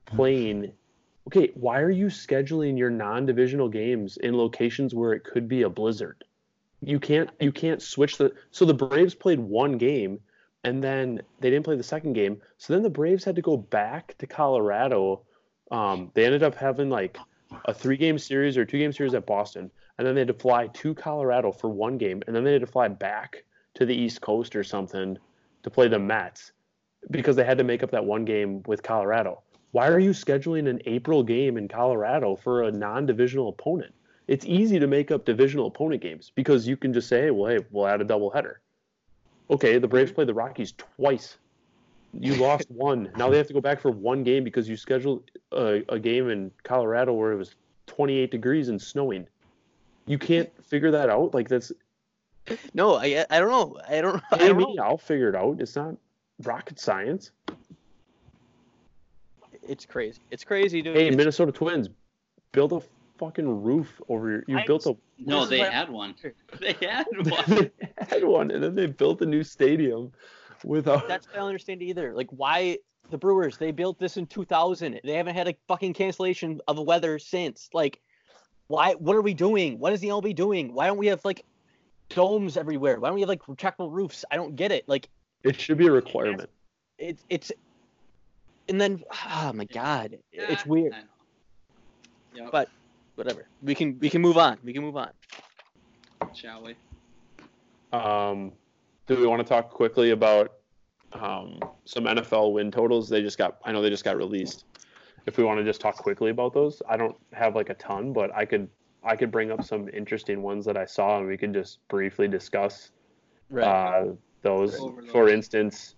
playing. Okay, why are you scheduling your non-divisional games in locations where it could be a blizzard? You can't you can't switch the so the Braves played one game and then they didn't play the second game. So then the Braves had to go back to Colorado. Um, they ended up having like a three game series or two game series at Boston, and then they had to fly to Colorado for one game, and then they had to fly back to the East Coast or something to play the Mets because they had to make up that one game with Colorado. Why are you scheduling an April game in Colorado for a non-divisional opponent? It's easy to make up divisional opponent games because you can just say, hey, well, hey, we'll add a doubleheader. Okay, the Braves played the Rockies twice. You lost one. Now they have to go back for one game because you scheduled a, a game in Colorado where it was 28 degrees and snowing. You can't figure that out. Like that's no, I I don't know. I don't. I hey don't me, know. I'll figure it out. It's not rocket science. It's crazy. It's crazy, dude. Hey, It's- Minnesota Twins, build a fucking roof over your. You I- built a. No, they had one. They had one. they had one, and then they built a new stadium without. That's what I don't understand either. Like, why the Brewers? They built this in 2000. They haven't had a fucking cancellation of a weather since. Like, why? What are we doing? What is the MLB doing? Why don't we have like domes everywhere? Why don't we have like retractable roofs? I don't get it. Like, It should be a requirement. it's it's. And then, oh my god, it's weird. I. Yep. But- Whatever. We can we can move on. We can move on. Shall we? Um, do we want to talk quickly about um, some NFL win totals? They just got. I know they just got released. If we want to just talk quickly about those, I don't have like a ton, but I could. I could bring up some interesting ones that I saw, and we could just briefly discuss uh, those. Over For instance,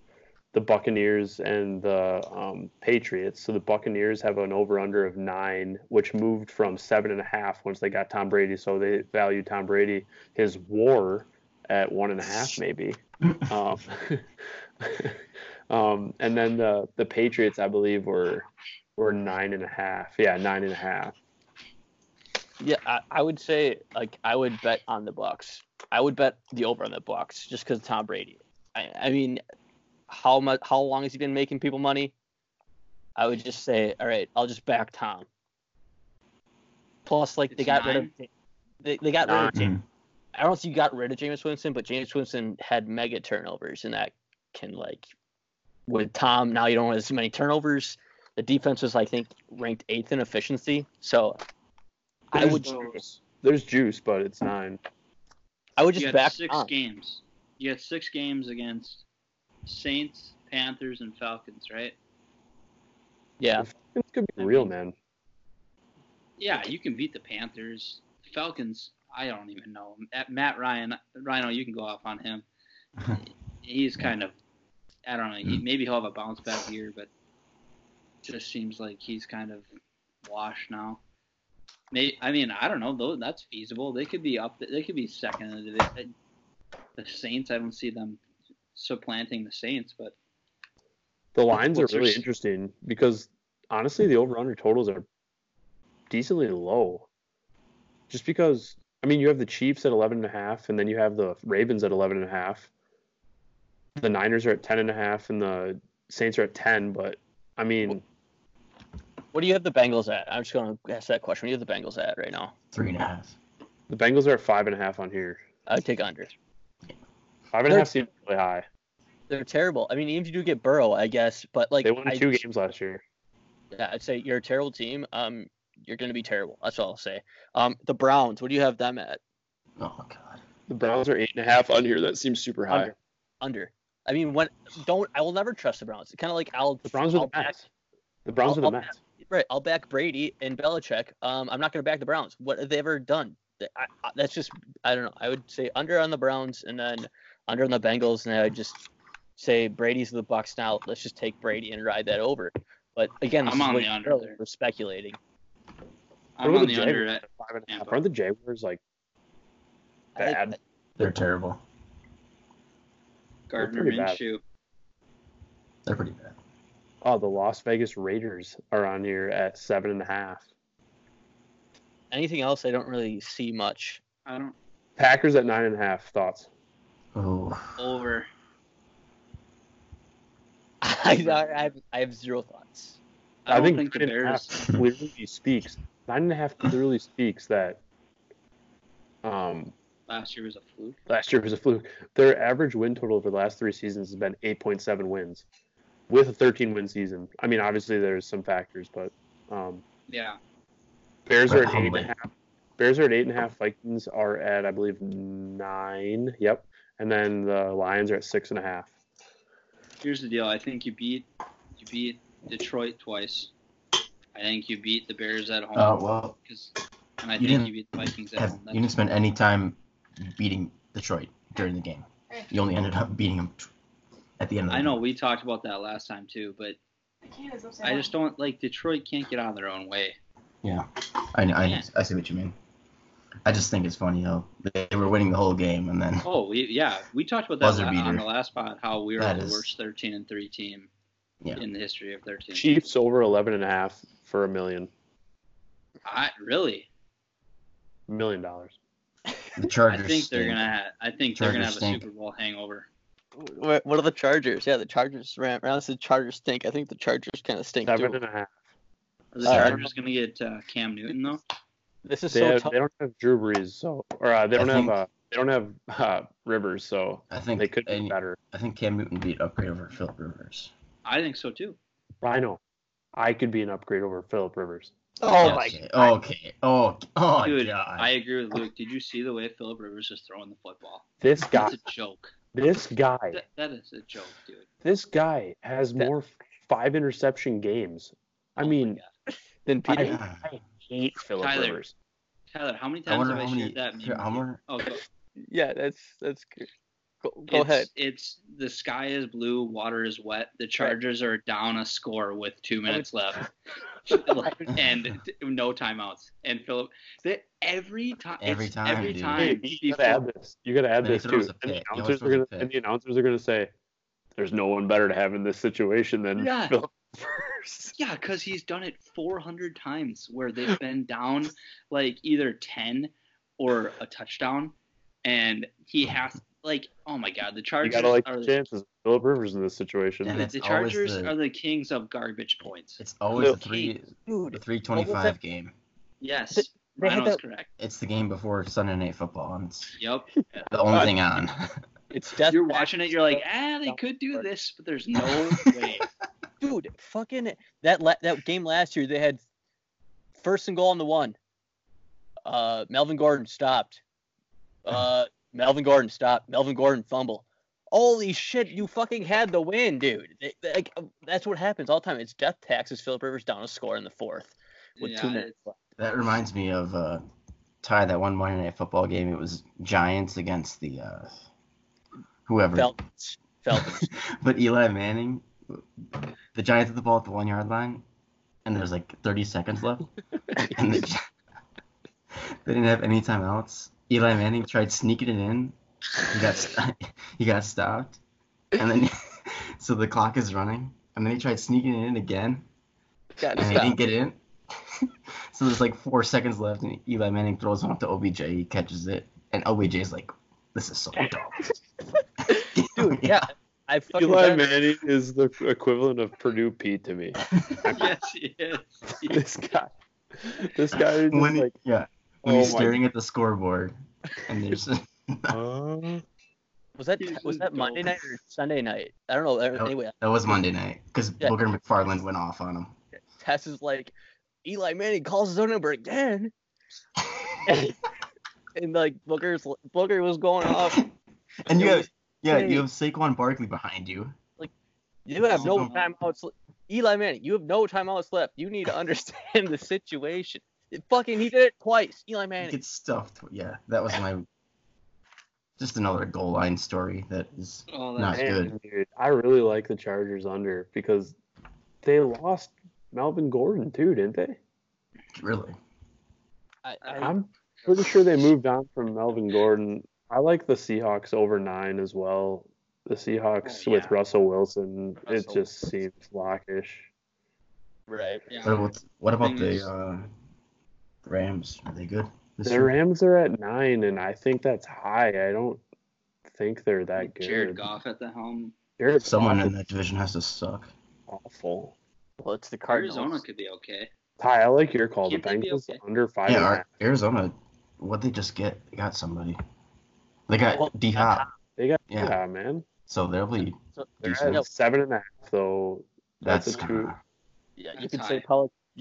the Buccaneers and the um, Patriots. So the Buccaneers have an over/under of nine, which moved from seven and a half once they got Tom Brady. So they valued Tom Brady his WAR at one and a half, maybe. um, um, and then the the Patriots, I believe, were were nine and a half. Yeah, nine and a half. Yeah, I, I would say like I would bet on the Bucks. I would bet the over on the Bucks just because Tom Brady. I, I mean, how much? How long has he been making people money? I would just say, all right, I'll just back Tom. Plus, like they It's got rid of they, they got rid of Jameis. I don't think you got rid of Jameis Winston, but Jameis Winston had mega turnovers, and that can like with Tom now you don't have as many turnovers. The defense was I think ranked eighth in efficiency, so I There's would juice. There's juice, but it's nine. I would You just had back six Tom. games. You had six games against Saints, Panthers and Falcons, right? Yeah. It could be real, man. Yeah, you can beat the Panthers. Falcons, I don't even know. At Matt Ryan, Rhino, you can go off on him. He's kind of, I don't know. He, Mm. maybe he'll have a bounce back year, but just seems like he's kind of washed now. May I mean, I don't know. Though that's feasible. They could be up. They could be second in the division. The Saints, I don't see them supplanting the Saints, but The lines are really interesting because honestly, the over under totals are decently low. Just because, I mean, you have the Chiefs at 11 and a half, and then you have the Ravens at 11 and a half. The Niners are at 10 and a half, and the Saints are at 10. But I mean, What do you have the Bengals at? I'm just going to ask that question. What do you have the Bengals at right now? Three and a half. the Bengals are at five and a half on here. I'd take under. Five and They're- half seems really high. They're terrible. I mean, even if you do get Burrow, I guess, but like They won I, two games last year. Yeah, I'd say you're a terrible team. Um, you're going to be terrible. That's all I'll say. Um, the Browns. What do you have them at? Oh god. The Browns are eight and a half on here. That seems super high. Under. Under. I mean, when don't I will never trust the Browns. It's Kind of like I'll The Browns are I'll the back, Mets. The Browns I'll- are the I'll Mets. right. I'll back Brady and Belichick. Um, I'm not going to back the Browns. What have they ever done? I, I, that's just I don't know. I would say under on the Browns and then under on the Bengals, and I would just say Brady's the Bucks now. Let's just take Brady and ride that over. But again, this I'm is on way the too under We're speculating. I'm on are the the under Jaguars at at five and a half? Aren't the Jaguars like I think- bad? They're terrible. Gardner pretty bad. Minshew. They're pretty bad. Oh, the Las Vegas Raiders are on here at seven and a half. Anything else? I don't really see much. I don't Packers at nine and a half. Thoughts? Oh, over. I, I, have, I have zero thoughts. I don't think think, the nine and a Bears. half clearly speaks. Nine and a half clearly speaks that um, Last year was a fluke. last year was a fluke. Their average win total over the last three seasons has been 8.7 wins, with a 13 win season. I mean, obviously there's some factors, but um, Yeah. Bears are at eight and a half. Bears are at eight and a half. Vikings are at I believe nine. Yep, and then the Lions are at six and a half. Here's the deal. I think you beat you beat Detroit twice. I think you beat the Bears at home. oh well. 'cause- and I You think didn't you beat the Vikings at Have, home. you didn't spend any time beating Detroit during the game. You only ended up beating them at the end of the I know game. we talked about that last time too, but I just don't like Detroit can't get out of their own way. Yeah, I, know- I, I see what you mean. I just think it's funny how they were winning the whole game and then Oh, we, yeah, we talked about that Buzzer on the last spot How we were That the is- worst 13 and three team Yeah. in the history of 13. Chiefs over 11 and a half for a million I really, A million dollars. the Chargers. I Chargers. think they're stink. gonna. Have, I think they're gonna have Chargers a. Super Bowl hangover. What, what are the Chargers? Yeah, the Chargers. Ran, Round said Chargers stink. I think the Chargers kind of stink Seven too. and a half. Are the Uh, Chargers gonna get uh, Cam Newton though? This is They, so have, tough. they don't have Drew Brees, so or uh, they don't have think- uh, they don't have uh, Rivers, so I think they could be better. I think Cam Newton beat upgrade over Philip Rivers. I think so too. Rhino, I could be an upgrade over Philip Rivers. oh Yes. my Okay. god. Okay. Oh, oh Dude, God. I agree with Luke. Did you see the way Philip Rivers is throwing the football? This guy, That's a joke. this guy, That, that is a joke, dude. this guy has That- more five interception games. I Oh mean, God. Then Peter. Yeah. I hate Philip Rivers. Tyler, how many times wonder have I how many. shared that? meme I with. Oh, go, Yeah, that's that's good. Go, go it's, ahead. It's the sky is blue, water is wet. The Chargers are down a score with two oh, minutes left, and no timeouts. And Philip, they, every time, Every time, every dude. time. Hey, you gotta add this. You gotta add this too. And the pick. He always announcers are gonna and the announcers are gonna say, "There's no one better to have in this situation than Yeah. Philip Rivers." Yeah, because he's done it 400 times where they've been down like either 10 or a touchdown, and he has like, oh my God, the You Chargers gotta like are the the, chances Philip Rivers in this situation. And the, it's the always Chargers the- are the kings of garbage points. It's always No. the three, the three twenty-five game. Yes, they had that- correct. It's the game before Sunday Night Football, and it's Yep. the only thing on. it's death. You're watching it, you're like, ah, they could do this, but there's no way. dude. Fucking that la- that game last year. They had first and goal on the one. Uh, Melvin Gordon stopped. Uh, Melvin Gordon stop, Melvin Gordon fumble. Holy shit, you fucking had the win, dude. They- they- Like uh, that's what happens all the time. It's death taxes. Philip Rivers down a score in the fourth with two minutes left. That reminds me of uh, Ty that one Monday Night Football game. It was Giants against the uh, whoever. Falcons. Falcons. but Eli Manning, the Giants had the ball at the one yard line, and there's like 30 seconds left, and the, they didn't have any timeouts. Eli Manning tried sneaking it in. He got st- he got stopped, and then so the clock is running, and then he tried sneaking it in again, Got and he didn't get in. so there's like four seconds left, and Eli Manning throws one up to OBJ. He catches it, and OBJ is like, "This is so dumb." Dude, yeah. I fucking Eli bet- Manning is the equivalent of Purdue Pete to me. yes, he is. this guy, this guy is just when like, yeah, when Oh he's my staring at the scoreboard, and there's uh, was that was that Monday night or Sunday night? I don't know. That- Anyway, that was Monday night because Yeah. Booger McFarland went off on him. Tess is like, Eli Manning calls his own number again. and like Booger's Booker was going off. And you have was yeah, you have Saquon Barkley behind you. Like You have no timeouts. Eli Manning, you have no timeouts left. You need to understand the situation. It fucking, he did it twice. Eli He Manning. gets stuffed. Yeah, that was my just another goal line story that is Oh, not that's good. dude, I really like the Chargers under because they lost Melvin Gordon too, didn't they? Really. I, I, I'm pretty sure they moved on from Melvin Gordon. I like the Seahawks over nine as well. The Seahawks Oh, with. Russell Wilson, it just seems lockish. right. yeah. What about what about the is- uh, Rams? Are they good? The year? Rams are at nine, and I think that's high. I don't think they're that good. Jared Goff at the helm. Jared Someone Goff in that division has to suck. awful. Well, it's the Cardinals. Arizona could be okay. Ty, I like your call. Can't the Bengals okay? under five Yeah, and a Ar- half. Arizona. What they just get? They got somebody. They got Well, D Hop, They got Yeah. yeah, man. so they'll be So, They're decent. at seven and a half, though. That's, That's a true. kinda, yeah, you That's could say high.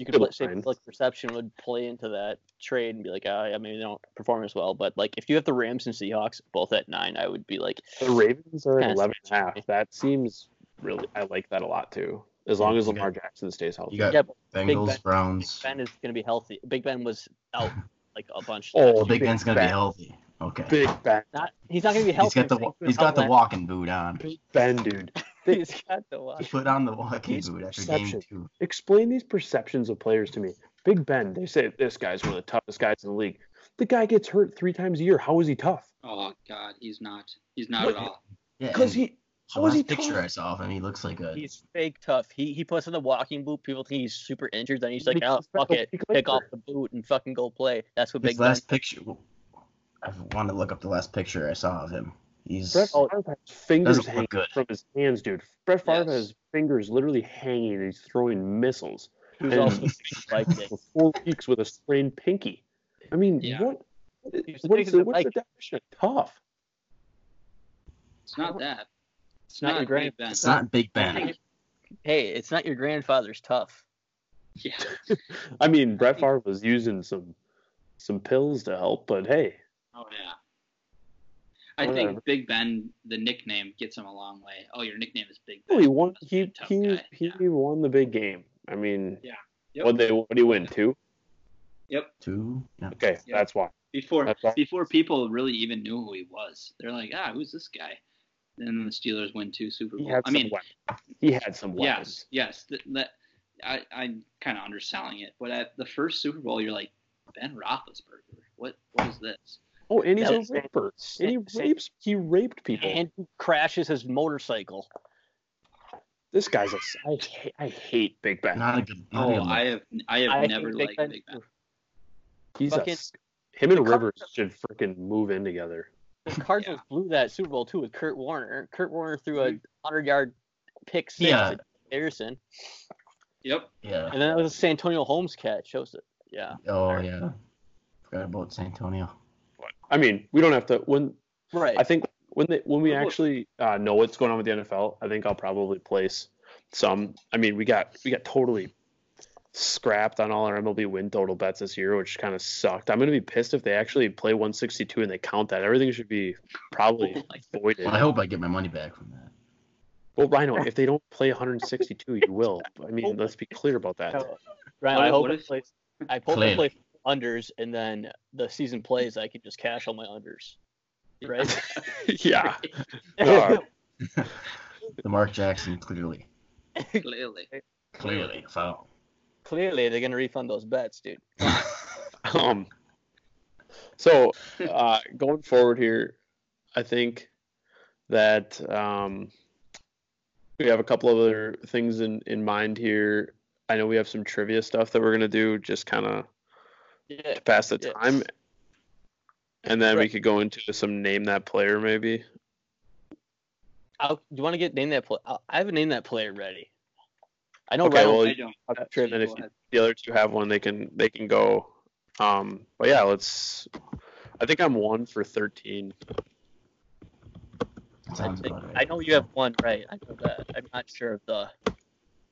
Public. You could Good pl- say line. public perception would play into that trade and be like, ah, yeah, maybe they don't perform as well. But like, if you have the Rams and Seahawks both at nine, I would be like, The Ravens are at Kinda eleven and a half. sketchy. That seems really. I like that a lot too. As long as You Lamar Jackson stays healthy. you got yeah, but Bengals, Ben- Browns. Ben is gonna be healthy. Big Ben was out like a bunch. Oh, Well, Big Big Ben's gonna be healthy. Okay. Big Ben, Not, he's not gonna be healthy. He's got the I'm saying wa- he's he was got the walking boot on. Big Ben, dude. Last- He's got the walk. Put on the walking boot after game two. Explain these perceptions of players to me. Big Ben, they say this guy's one of the toughest guys in the league. The guy gets hurt three times a year. How is he tough? Oh God, he's not. He's not What? at all. Yeah, Because he. the How is last he picture tough? I saw of him, he looks like a. He's fake tough. He he puts on the walking boot. People think he's super injured. Then he's like, oh fuck it, big pick off the boot and fucking go play. That's what His Big Ben. last picture. I wanted to look up the last picture I saw of him. He's Brett Favre has fingers hanging good. from his hands, dude. Brett Favre Yes. has fingers literally hanging. and He's throwing missiles. He was also like for four weeks with a sprained pinky. I mean, Yeah. what? What He's is, the, a what's the definition of tough? It's not that. It's Not your not grand- Big Ben. it's not Big Ben. Hey, it's not your grandfather's tough. Yeah. I mean, Brett Favre was using some some pills to help, but hey, Oh yeah. I Whatever. think Big Ben, the nickname, gets him a long way. Oh, your nickname is Big well, Ben. he won. Must be a He he guy. he Yeah. won the big game. I mean, Yep. what they what did he win two? Yep. Two. Yeah. Okay, Yeah. that's why. Before That's all. before people really even knew who he was, they're like, ah, who's this guy? And the Steelers win two Super He Bowls. had I some mean, weapons. He had some weapons. yes, yes. Th- that I I'm kind of underselling it, but at the first Super Bowl, you're like Ben Roethlisberger. What what is this? Oh, and he's That a was- raper. And he Sa- rapes. He raped people. And he crashes his motorcycle. This guy's a. I hate, I hate Big Ben. Not a good. Not Oh, good look. I have I have I hate never Big liked Ben Big Ben. He's a. fucking- s- Him and the Rivers should freaking move in together. The Cardinals blew that Super Bowl too with Kurt Warner. Kurt Warner threw a mm-hmm. hundred yard pick six Yeah. to Harrison, Yep. Yeah. and then it was a Santonio Holmes catch. That was it. Yeah. Oh yeah. Forgot about San Antonio. I mean, we don't have to. When Right. I think when they when we actually uh, know what's going on with the NFL, I think I'll probably place some. I mean, we got we got totally scrapped on all our MLB win total bets this year, which kind of sucked. I'm gonna be pissed if they actually play 162 and they count that. Everything should be probably Oh my voided. Well, I hope I get my money back from that. Well, Rhino, if they don't play 162, you will. I mean, let's be clear about that. Ryan, What I hope what it if- plays. I hope Clearly. It plays unders, and then the season plays. I can just cash all my unders. Right? yeah. Uh, The Mark Jackson clearly, Clearly. clearly foul. Clearly, they're gonna refund those bets, dude. um. So, uh, going forward here, I think that um, we have a couple of other things in in mind here. I know we have some trivia stuff that we're gonna do, just kind of Yeah. to pass the Yeah. time, and then we could go into some name that player maybe. I'll, do you want to get name that player? I haven't named that player ready. I know. Okay, Ryan- well, I don't. I'm sure that if you, ahead. the other two have one, they can they can go. Um, but yeah, let's. I think I'm one for thirteen. I, about right. I know you have one right. I know that. I'm not sure of the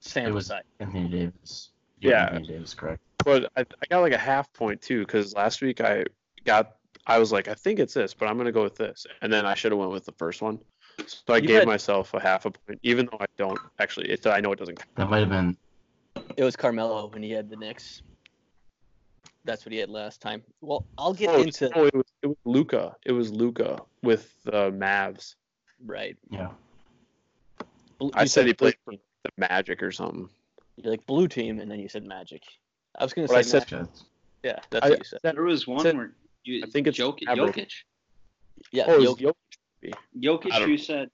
sample was- size. Anthony Davis. Yeah. Anthony Davis, correct. But I, I got like a half point too because last week I got I was like I think it's this, but I'm gonna go with this, and then I should have went with the first one. So I You gave had- myself a half a point, even though I don't actually. It's I know it doesn't. count. That might have been. It was Carmelo when he had the Knicks. That's what he had last time. Well, I'll get Oh, into no, it was it was Luka. It was Luka with the Mavs. right. Yeah. Blue- I you said he played for the Magic or something. You're like blue team, and then you said Magic. I was gonna What I say said- Magic. Yeah, that's I what you said. said- There was one said- where you, I think it's Jokic. Maverick. Jokic. Yeah, Oh, Jokic. Jokic. Jokic, who said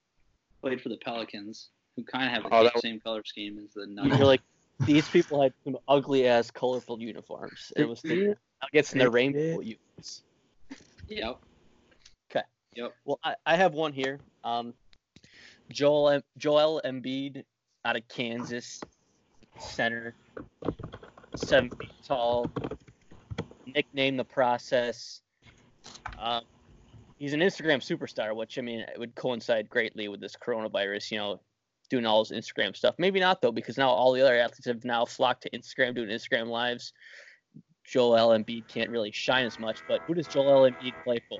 played for the Pelicans, who kind of have the Oh, that was- same color scheme as the Nuggets. You're like these people had some ugly ass colorful uniforms. It was the Nuggets and their rainbow uniforms. Yep. Okay. Yep. Well, I, I have one here. Um, Joel em- Joel Embiid out of Kansas, center, seven feet tall, nicknamed the process. Um, he's an Instagram superstar, which I mean it would coincide greatly with this coronavirus. You know, doing all his Instagram stuff. Maybe not though, because now all the other athletes have now flocked to Instagram, doing Instagram lives. Joel Embiid can't really shine as much, but who does Joel Embiid play for?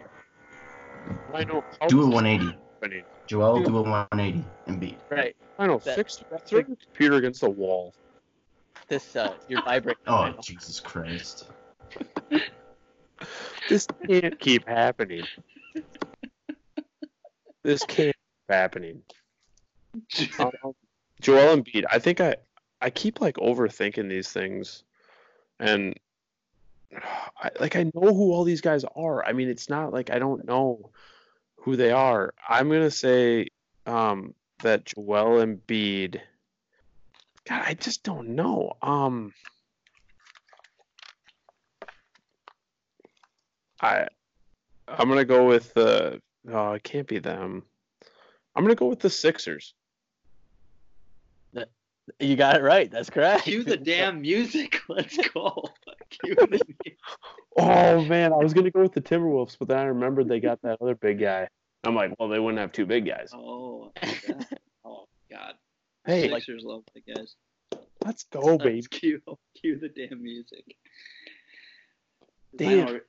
I Do a 180. Joel, Dude. do a 180 and beat. Right. I know. That- Fix throw your computer against the wall. This uh, you're vibrating. Oh, right now. Jesus Christ. This can't keep happening. This can't keep happening. Um, Joel Embiid. I think I I keep like overthinking these things, and I, like I know who all these guys are. I mean, it's not like I don't know who they are. I'm gonna say um, that Joel Embiid. God, I just don't know. Um, I I'm gonna go with the. Oh, it can't be them. I'm gonna go with the Sixers. You got it right. That's correct. Cue the damn music. Let's go. Cue the music. Oh man, I was gonna go with the Timberwolves, but then I remembered they got that other big guy. I'm like, well, they wouldn't have two big guys. Oh, yeah. oh God. Hey, Sixers love the guys. let's go, baby. Let's cue, cue the damn music. Damn. Rhino,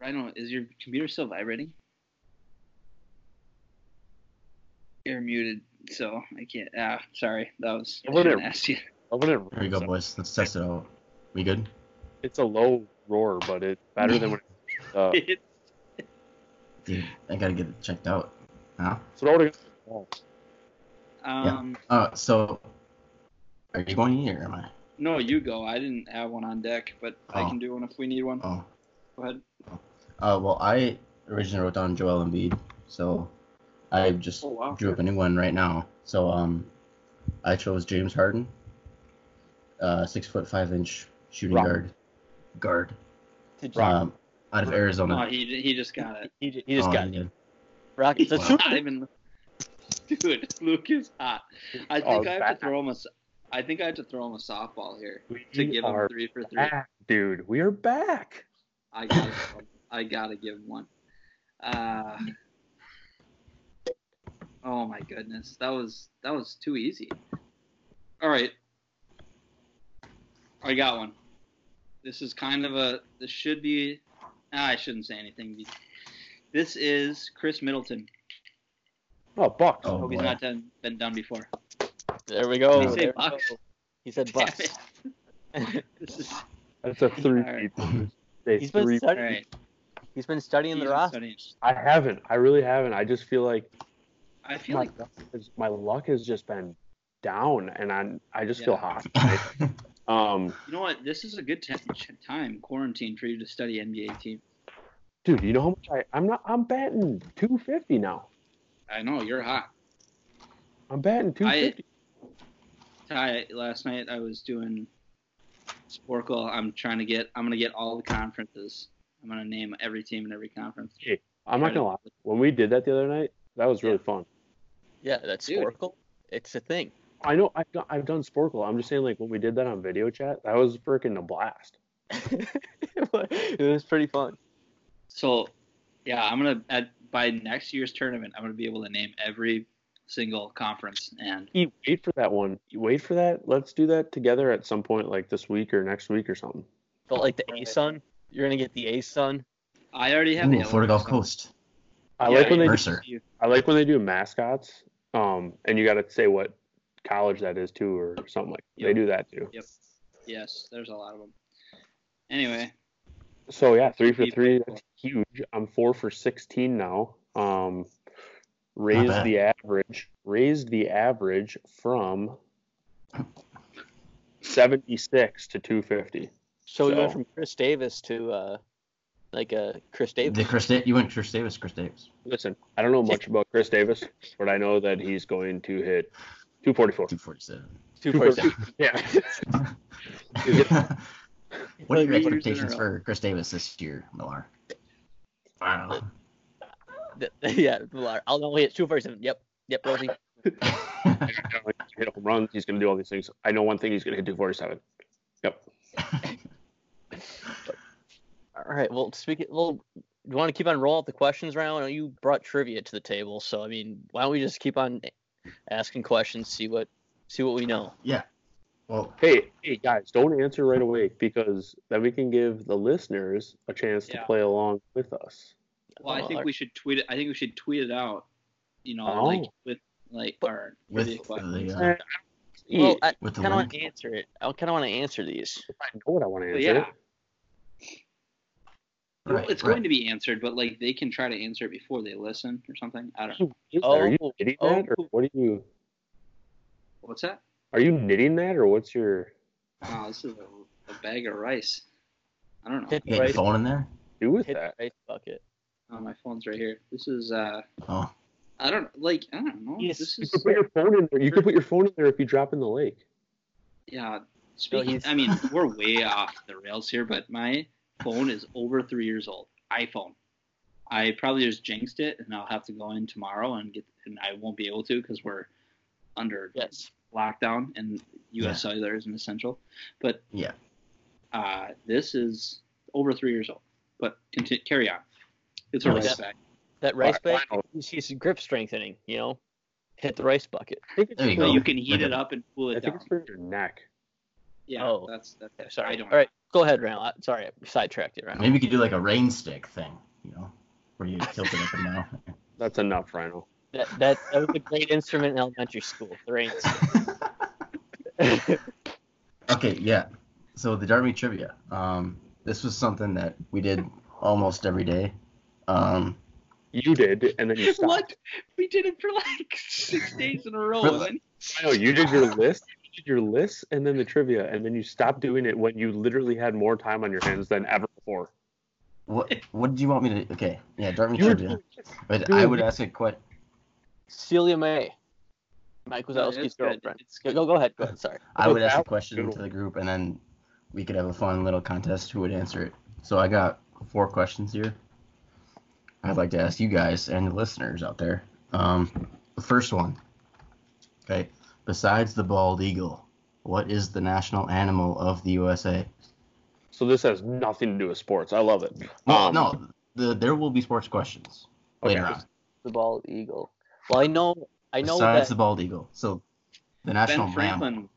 Rhino, is your computer still vibrating? You're muted, so I can't. Ah, sorry. That was. I What shouldn't ask you. I wouldn't. Here we go, boys. Let's test it out. We good? It's a low roar, but it's better than when. It's, uh, Dude, I gotta get it checked out. Huh? throw it against the wall. um, Uh, so, are you going here or am I? no, you go. I didn't have one on deck, but I Oh. can do one if we need one. Oh. Go ahead. Uh, well, I originally wrote down Joel Embiid, so I just Oh, wow. drew up a new one right now. So, um, I chose James Harden, uh, six foot five inch shooting Rock. guard, guard, Did you- um, out of No, Arizona. he, he just got it. he, he just Oh, got he it. Rockets. Wow. Not even. Dude, Luke is hot. I Oh, think I have to throw him a. I think I have to throw him a softball here We to give him three for three. back, dude. We are back. I gotta, I gotta give him one. Uh, oh my goodness, that was that was too easy. All right, I got one. This is kind of a. This should be. Ah, I shouldn't say anything. This is Khris Middleton. Oh, Bucks. Oh, Hope he's not done, been done before. There we go. Did he say There Bucks? go. He said Damn Bucks. it. This is That's a three. Alright. They He's been three. studying. all right. He's been studying the He's roster. I haven't. I really haven't. I just feel like I feel my, like luck has, my luck has just been down, and I I just feel Yeah. hot. Um, you know what. This is a good t- time quarantine for you to study NBA team. dude, you know how much I I'm not I'm batting 250 now. I know you're hot. I'm batting 250. Ty, last night I was doing Sporcle. I'm trying to get. I'm gonna get all the conferences. I'm gonna name every team in every conference. Hey, I'm not gonna lie. When we did that the other night, that was really fun. Yeah, that's Dude. Sporcle. It's a thing. I know I've done, I've done Sporcle. I'm just saying, like when we did that on video chat, that was freaking a blast. it was pretty fun. So, yeah, I'm gonna at by next year's tournament, I'm gonna be able to name every single conference. And You wait for that one. You wait for that. Let's do that together at some point, like this week or next week or something. But like the A Sun, you're gonna get the A Sun. I already have Ooh, the Florida Gulf Coast. I Yeah, like when they do, I like when they do mascots. Um, and you got to say what college that is too, or something like. They do that too. Yep. Yes, there's a lot of them. Anyway, So yeah, three for three. That's huge. I'm four for sixteen now. Um, raised the average. Raised the average from seventy six to two fifty. So we went from Chris Davis to uh, like a Chris Davis. The Chris Da- you went Chris Davis, Chris Davis. Listen, I don't know much about Chris Davis, but I know that he's going to hit two forty four. 247. Two percent. Yeah. what are your Three years in a expectations for Chris Davis this year, Millar? I don't know. yeah, Millar. I'll know he hit two forty seven. Yep, yep, Rosie. hit home runs. He's going to do all these things. I know one thing. He's going to hit two forty seven. Yep. All right. Well, speaking. Well, do you want to keep on rolling up the questions round? You brought trivia to the table, so I mean, why don't we just keep on asking questions, see what see what we know. yeah. Well, Hey, hey guys, don't answer right away because then we can give the listeners a chance to play along with us. well, I Oh, think our- we should tweet it. I think we should tweet it out. You know, Oh. like with like our with trivia questions. uh, Well, I with the kind of want to answer it. I kind of want to answer these. I know what I want to answer. yeah. Well, Right, it's right. going to be answered, but like they can try to answer it before they listen or something. I don't know. Is that- are you Oh, oh. that, or what are you? What's that? Are you knitting that, or what's your Oh, this is a, a bag of rice. I don't know. Hit You the got your phone in there? do with hit that? the right bucket. Oh, my phone's right here. This is uh, Oh, I don't like. I don't know. Yes. This You is could put your phone in there. You could put your phone in there if you drop in the lake. yeah. Speaking, I mean, we're way off the rails here, but my phone is over three years old. iPhone. I probably just jinxed it, and I'll have to go in tomorrow and get, and I won't be able to because we're under Yes. Lockdown and U.S. Yeah. Cellular isn't essential. But Yeah. uh, this is over three years old. But conti- carry on. It's a Nice. rice bag. That rice Alright, bag, final. you see some grip strengthening. You know, hit the rice bucket. I think it's There you go. you can heat it up and cool I it think down. it's for your neck. Yeah, Oh. that's that's. Yeah, sorry. I don't. All right, go ahead, Randall. Sorry, I sidetracked you, Randall. maybe you could do like a rain stick thing, you know, where you tilt it up and down. That's enough, Rhino. That, that that was a great instrument in elementary school. The rain. okay, yeah. So the Darby trivia. Um, this was something that we did almost every day. Um, You did, and then you stopped. What? We did it for like six days in a row. For and then- I know you did your list, you did your list, and then the trivia, and then you stopped doing it when you literally had more time on your hands than ever before. what what did you want me to? Okay, yeah, Darby You were trivia. But doing- I would ask a question. Celia Mae, Mike No, Wazowski's it's girlfriend. It's Go, good. go go ahead. Go ahead. Sorry. I would ask a question to the group, and then we could have a fun little contest who would answer it. So I got four questions here. I'd like to ask you guys and the listeners out there. Um, the first one. Okay. Besides the bald eagle, what is the national animal of the USA? So this has nothing to do with sports. I love it. Well, Um, no, the, there will be sports questions Okay. later on. The bald eagle. Well, I know. I know Besides that the bald eagle, so the national Ben mammal. Franklin.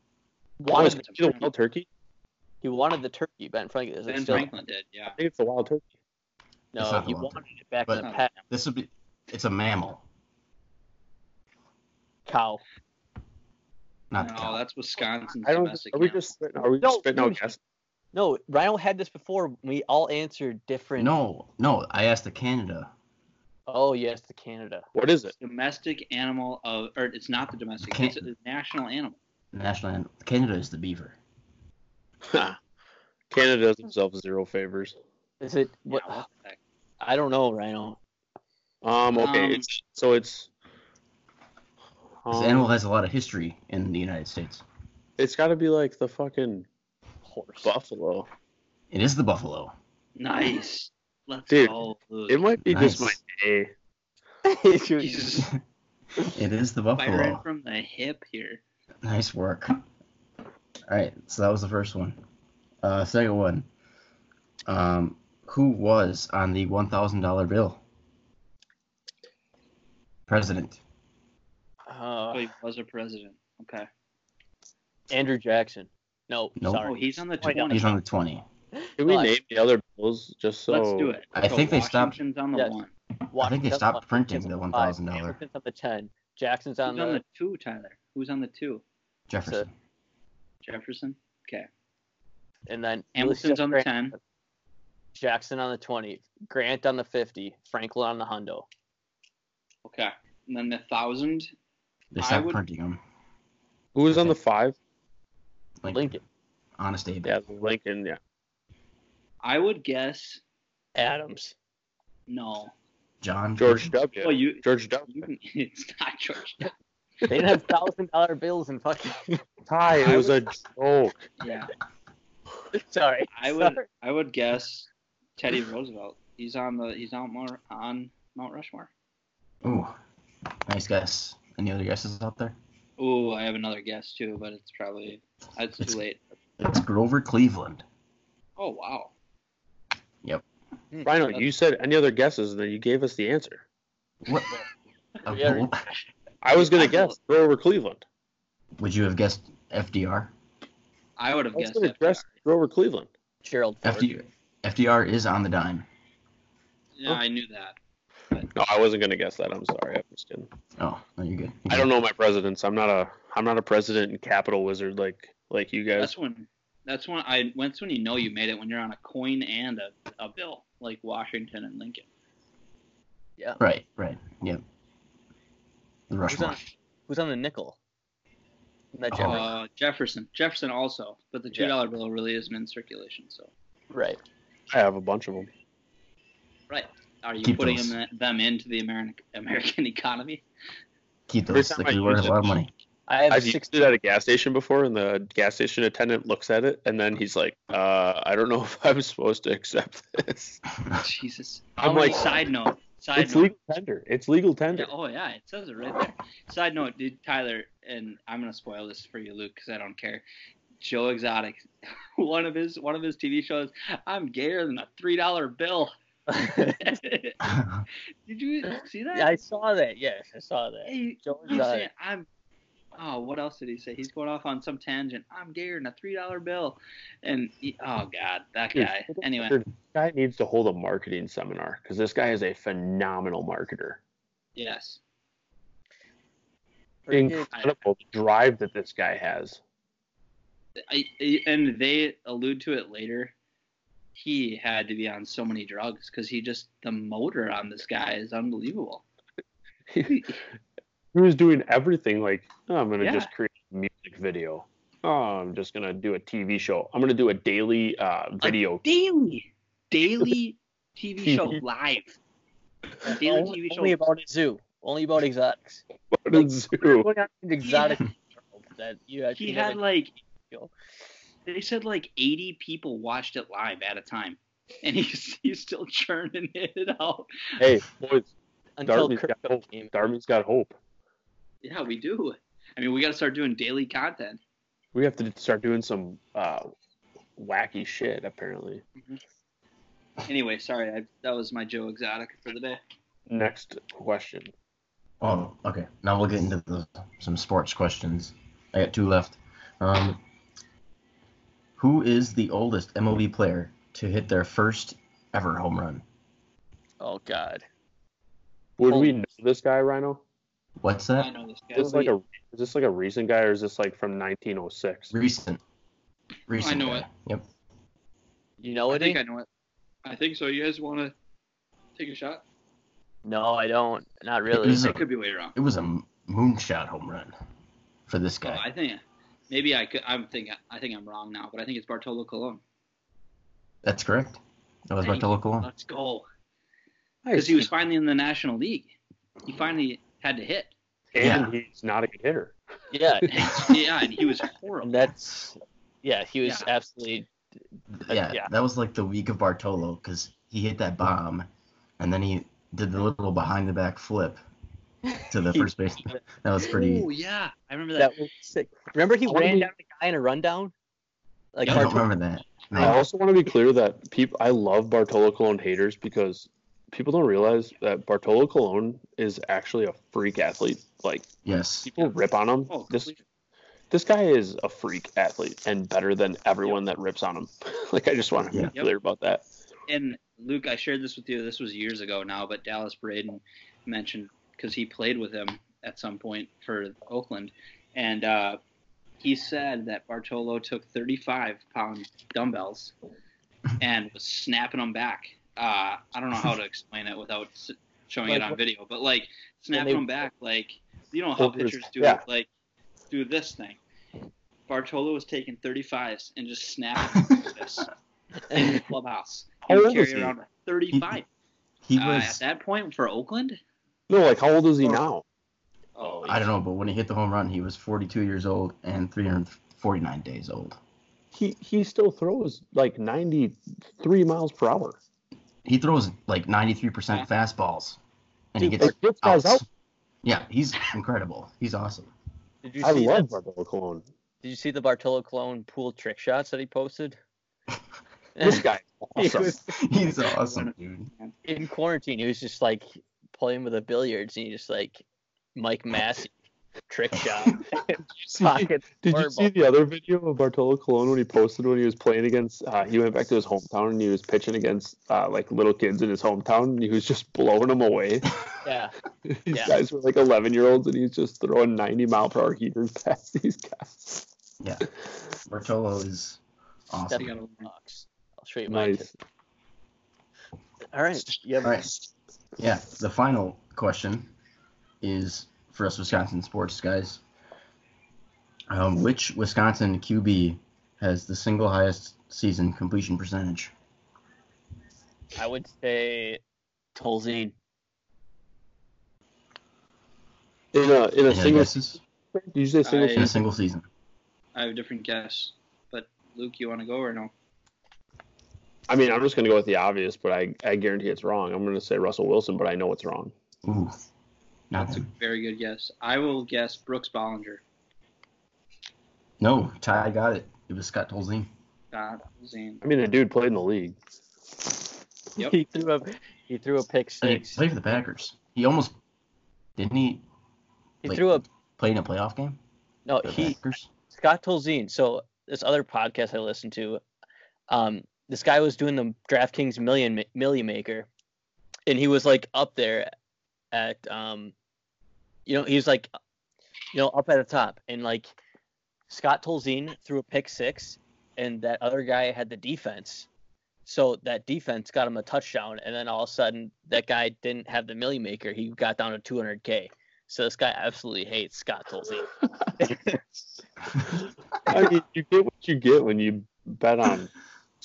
Oh, one is of it the wild turkey? He wanted the turkey. Ben Franklin. Is it Ben still? Franklin did, yeah. I think it's the wild turkey. No, he wild wanted it back But- in the past. This would be. It's a mammal, Cow. not no, cow. that's Wisconsin's I don't. domestic Are we animal. just are we No, just spitting out dude. guesses? No, Rhino had this before. We all answered different. No, no. I asked the Canada. Oh yes, the Canada. What is it? domestic animal of, or it's not the domestic, Can't- it's a national animal. National animal. Canada is the beaver. Canada does themselves zero favors. Is it? Yeah, What? what? I don't know, Rhino. Um. Okay. Um, it's, so it's. This um, animal has a lot of history in the United States. It's got to be like the fucking Horse. buffalo. It is the buffalo. Nice. Let's Dude, go. It might be just my Nice. Jesus. It is the Firing buffalo. from the hip here. Nice work. All right, so that was the first one. Uh, second one. Um, who was on the one thousand dollar bill? President. Uh, Oh, he was a president. Okay. Andrew Jackson. No, Nope. Oh, he's on the 20. He's on the twenty. Can we Well, name the other bills just so? Let's do it. I think they stopped- Washington's on the Yes. one. I think they stopped printing the one thousand dollar. Hamilton's on the ten. Jackson's on Who's on the. the two, Tyler? Who's on the two? Jefferson. Jefferson? Okay. and then Hamilton's on the 10. Jackson on the twenty. Grant on the fifty. Franklin on the hundo. Okay. And then the 1,000. They I stopped would- printing them. Who was on the five? Like Lincoln. Honest Abe. Yeah, Lincoln. Yeah. I would guess Adams. no. John. George W. Well, you. George W. you can, it's not George. W. They didn't have thousand dollar bills and fucking. Ty, it was a joke. Yeah. sorry. I would. Sorry. I would guess Teddy Roosevelt. He's on the. He's on more on Mount Rushmore. Ooh, nice guess. Any other guesses out there? Ooh, I have another guess too, but it's probably it's It's- too late. It's Grover Cleveland. Oh wow. Rhino, you said any other guesses, and then you gave us the answer. What? Uh, Yeah. I was gonna I guess Grover Cleveland. Would you have guessed FDR? I would have I was guessed gonna that. guess Grover Cleveland. Gerald Ford. FDR, FDR is on the dime. Yeah, I knew that. No, I wasn't gonna guess that. I'm sorry. I'm just kidding. Oh, no, you're good. You're I don't good. know my presidents. I'm not a. I'm not a president and capital wizard like like you guys. That's when. That's when I. That's when you know you made it when you're on a coin and a, a bill like Washington and Lincoln. Yeah. Right, right. Yeah. The Who's on, who's on the nickel? Not Oh. Jefferson. Uh, Jefferson. Jefferson also, but the two Yeah. bill really isn't in circulation. So, Right. I have a bunch of them. Right. Are you Keep putting those. them, them into the American American economy? Keep Every those. time They I worth a lot of money. I have I've six. used it at a gas station before, and the gas station attendant looks at it, and then he's like, uh, "I don't know if I'm supposed to accept this." Jesus. I'm Oh, like, side note. Side "It's note. legal tender. It's legal tender." Yeah, oh yeah, it says it right there. Side note, dude, Tyler, and I'm gonna spoil this for you, Luke, because I don't care. Joe Exotic, one of his one of his TV shows. I'm gayer than a three dollar bill. Did you see that? yeah, I saw that. Yes, I saw that. Hey, Joe he's Exotic. saying, I'm. Oh, what else did he say? He's going off on some tangent. I'm gayer than a three dollar bill, and he, oh god, that guy. Anyway, This guy needs to hold a marketing seminar because this guy is a phenomenal marketer. yes. Freaking- Incredible drive that this guy has. I, I- and they allude to it later. He had to be on so many drugs because he just the motor on this guy is unbelievable. he was doing everything like, oh, I'm gonna Yeah. just create a music video. Oh, I'm just gonna do a TV show. I'm gonna do a daily uh, video. Daily, daily TV show TV. live. Daily only, TV show. only about a zoo. Only about exotics. What a zoo. An exotic that you he had like feel. they said like 80 people watched it live at a time, and he's he's still churning it out. Hey, boys, until Darby's got hope. came. Darby's got hope. Yeah, we do. I mean, we got to start doing daily content. We have to start doing some uh, wacky shit. Apparently. Anyway, sorry, I, that was my Joe Exotic for the day. Next question. Oh, okay. Now we'll get into the, some sports questions. I got two left. Um, Who is the oldest MLB player to hit their first ever home run? Oh God. Would Oh. we know this guy, Rhino? What's that? I know this guy. Is this like a is this like a recent guy or is this like from 1906? Recent. Recent. I know guy. it. Yep. You know I it? I think I know it. I think so. You guys want to take a shot? No, I don't. Not It really. it could be way wrong. it was a moonshot home run for this Oh, guy. I think maybe I could. I'm thinking. I think I'm wrong now, but I think it's Bartolo Colon. That's correct. That was Thank Bartolo Colon. Let's go. Because he was finally in the National League. He finally had to hit. And he's not a good hitter. Yeah, yeah, and he was horrible. and that's yeah. He was Yeah. absolutely uh, Yeah, yeah. that was like the week of Bartolo because he hit that bomb, and then he did the little behind the back flip to the first base. That was pretty. Oh yeah, I remember that. that was sick. Remember he ran be- down the guy in a rundown? Like I don't remember that. I also want to be clear that people I love Bartolo Colon haters because people don't realize that Bartolo Colon is actually a freak athlete. Like Yes. people rip on him. Oh, this this guy is a freak athlete and better than everyone that rips on him. like I just want to Yeah. be clear about that. and Luke, I shared this with you. This was years ago now, but Dallas Braden mentioned because he played with him at some point for Oakland, and uh, he said that Bartolo took 35 pound dumbbells and was snapping them back. Uh, I don't know how to explain it without s- showing it on video, but like snapping they- them back, like you know how pitchers do yeah. it, like do this thing. Bartolo was taking 35s and just snapping this in the clubhouse. He How would old was carry he? around a 35. He Uh, at that point for Oakland? No, like how old is he now? Oh, I don't know, but when he hit the home run, he was 42 years old and 349 days old. He he still throws like 93 miles per hour. He throws like 93% fastballs, and he Dude, gets like, gets guys outs. out. Yeah, he's incredible. He's awesome. Did you I see love that- Bartolo Colon. Did you see the Bartolo Colon pool trick shots that he posted? This guy He awesome. was He's awesome, dude. in quarantine. He was just like playing with the billiards, and he just like Mike Massey trick shot. Pocket Did you see the other video of Bartolo Colon when he posted when he was playing against? Uh, he went back to his hometown and he was pitching against uh, like little kids in his hometown and he was just blowing them away. Yeah, these Yeah. guys were like 11 year olds and he's just throwing 90 mile per hour heaters past these guys. Yeah, Bartolo is Step awesome. gotta in the box. I'll show you my. Nice. All right. You have All right. Yeah, the final question is for us Wisconsin sports guys. Um, which Wisconsin QB has the single highest season completion percentage? I would say Tolzien. In a in a Any single, guesses? did you say single? I- In a single season. I have a different guess. But Luke, you want to go or no? I mean, I'm just gonna go with the obvious, but I I guarantee it's wrong. I'm gonna say Russell Wilson, but I know it's wrong. Ooh, not That's a very good guess. I will guess Brooks Bollinger. No, Ty got it. It was Scott Tolzien. God, Zane. I mean, the dude played in the league. Yep. He threw a he threw a pick He six. played for the Packers. He almost didn't he He like- threw a play in a playoff game no. He Packers? Scott Tolzien. So this other podcast I listened to, um, this guy was doing the DraftKings million million maker, and he was like up there at um, you know, he was like, you know, up at the top, and like Scott Tolzien threw a pick six, and that other guy had the defense. So that defense got him a touchdown, and then all of a sudden that guy didn't have the million maker. He got down to 200k. So this guy absolutely hates Scott Tolzien. I mean, you get what you get when you bet on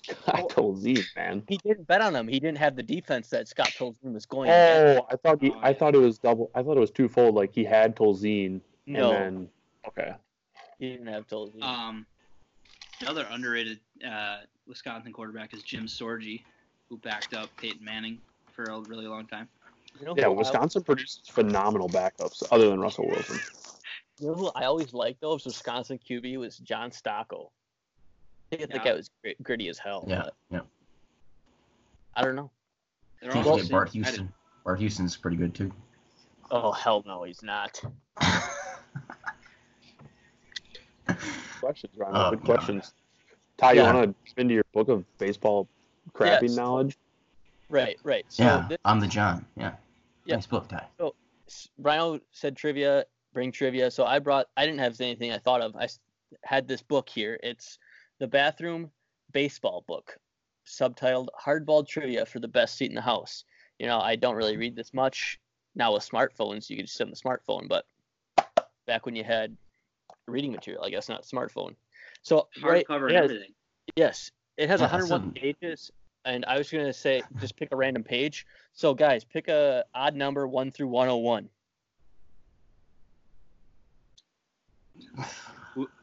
Scott Tolzien, man. he didn't bet on him. He didn't have the defense that Scott Tolzien was going. against. Oh, I thought he, Oh, I yeah. thought it was double. I thought it was twofold. Like he had Tolzien, no, and then okay. he didn't have Tolzien. Um, another underrated uh, Wisconsin quarterback is Jim Sorgi, who backed up Peyton Manning for a really long time. you know Yeah, who I- Wisconsin produces phenomenal backups other than Russell Wilson. you know who I always liked though was Wisconsin QB was John Stocco. I think that Yeah. guy was gr- gritty as hell. Yeah, but yeah. I don't know. They're Can't all forget Bart Houston. Bart Houston's pretty good too. Oh hell no, he's not. Questions, Ryan. Oh, Good God. questions. Ty, Yeah. you want to spin to your book of baseball crapping Yes. knowledge? Right, right. So yeah, thi- I'm the John. Yeah. Yeah. Nice book, Ty. s- Rhino said trivia, bring trivia. So I brought, I didn't have anything I thought of. I had this book here. It's the bathroom baseball book, subtitled Hardball Trivia for the Best Seat in the House. You know, I don't really read this much now with smartphones. You can just sit on the smartphone, but back when you had reading material, I guess not smartphone. So right, Hardcover it and has- everything. Yes, it has Yeah, 101 pages, and I was gonna say just pick a random page. So guys, pick a odd number one through 101.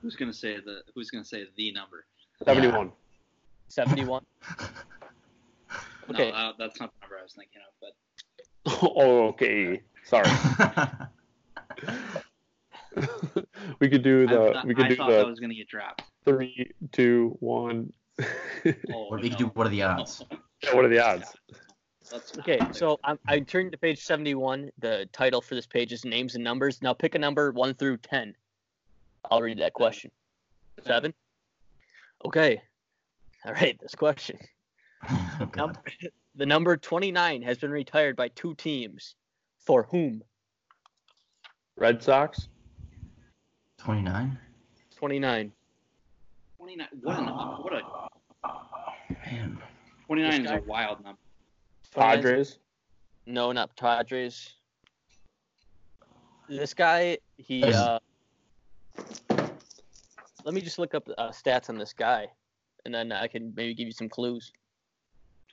Who's gonna say the Who's gonna say the number? 71. 71. Okay. No, uh, that's not the number I was thinking of. But oh, okay. Sorry. we could do I, the thought- we could I do thought that the was gonna get dropped. three, two, one. Oh, Or we no. could do what are the odds? what are the odds? Okay, so I'm, I turned to page 71. The title for this page is names and numbers. Now pick a number one through 10. I'll read that question. Seven. Okay. All right. This question. Oh, God. Number, the number 29 has been retired by two teams. For whom? Red Sox. 29? 29. 29. What a number. What a Man. 29 is a wild number. 29 Padres. No, not Padres. This guy, he. Uh, let me just look up uh, stats on this guy, and then I can maybe give you some clues.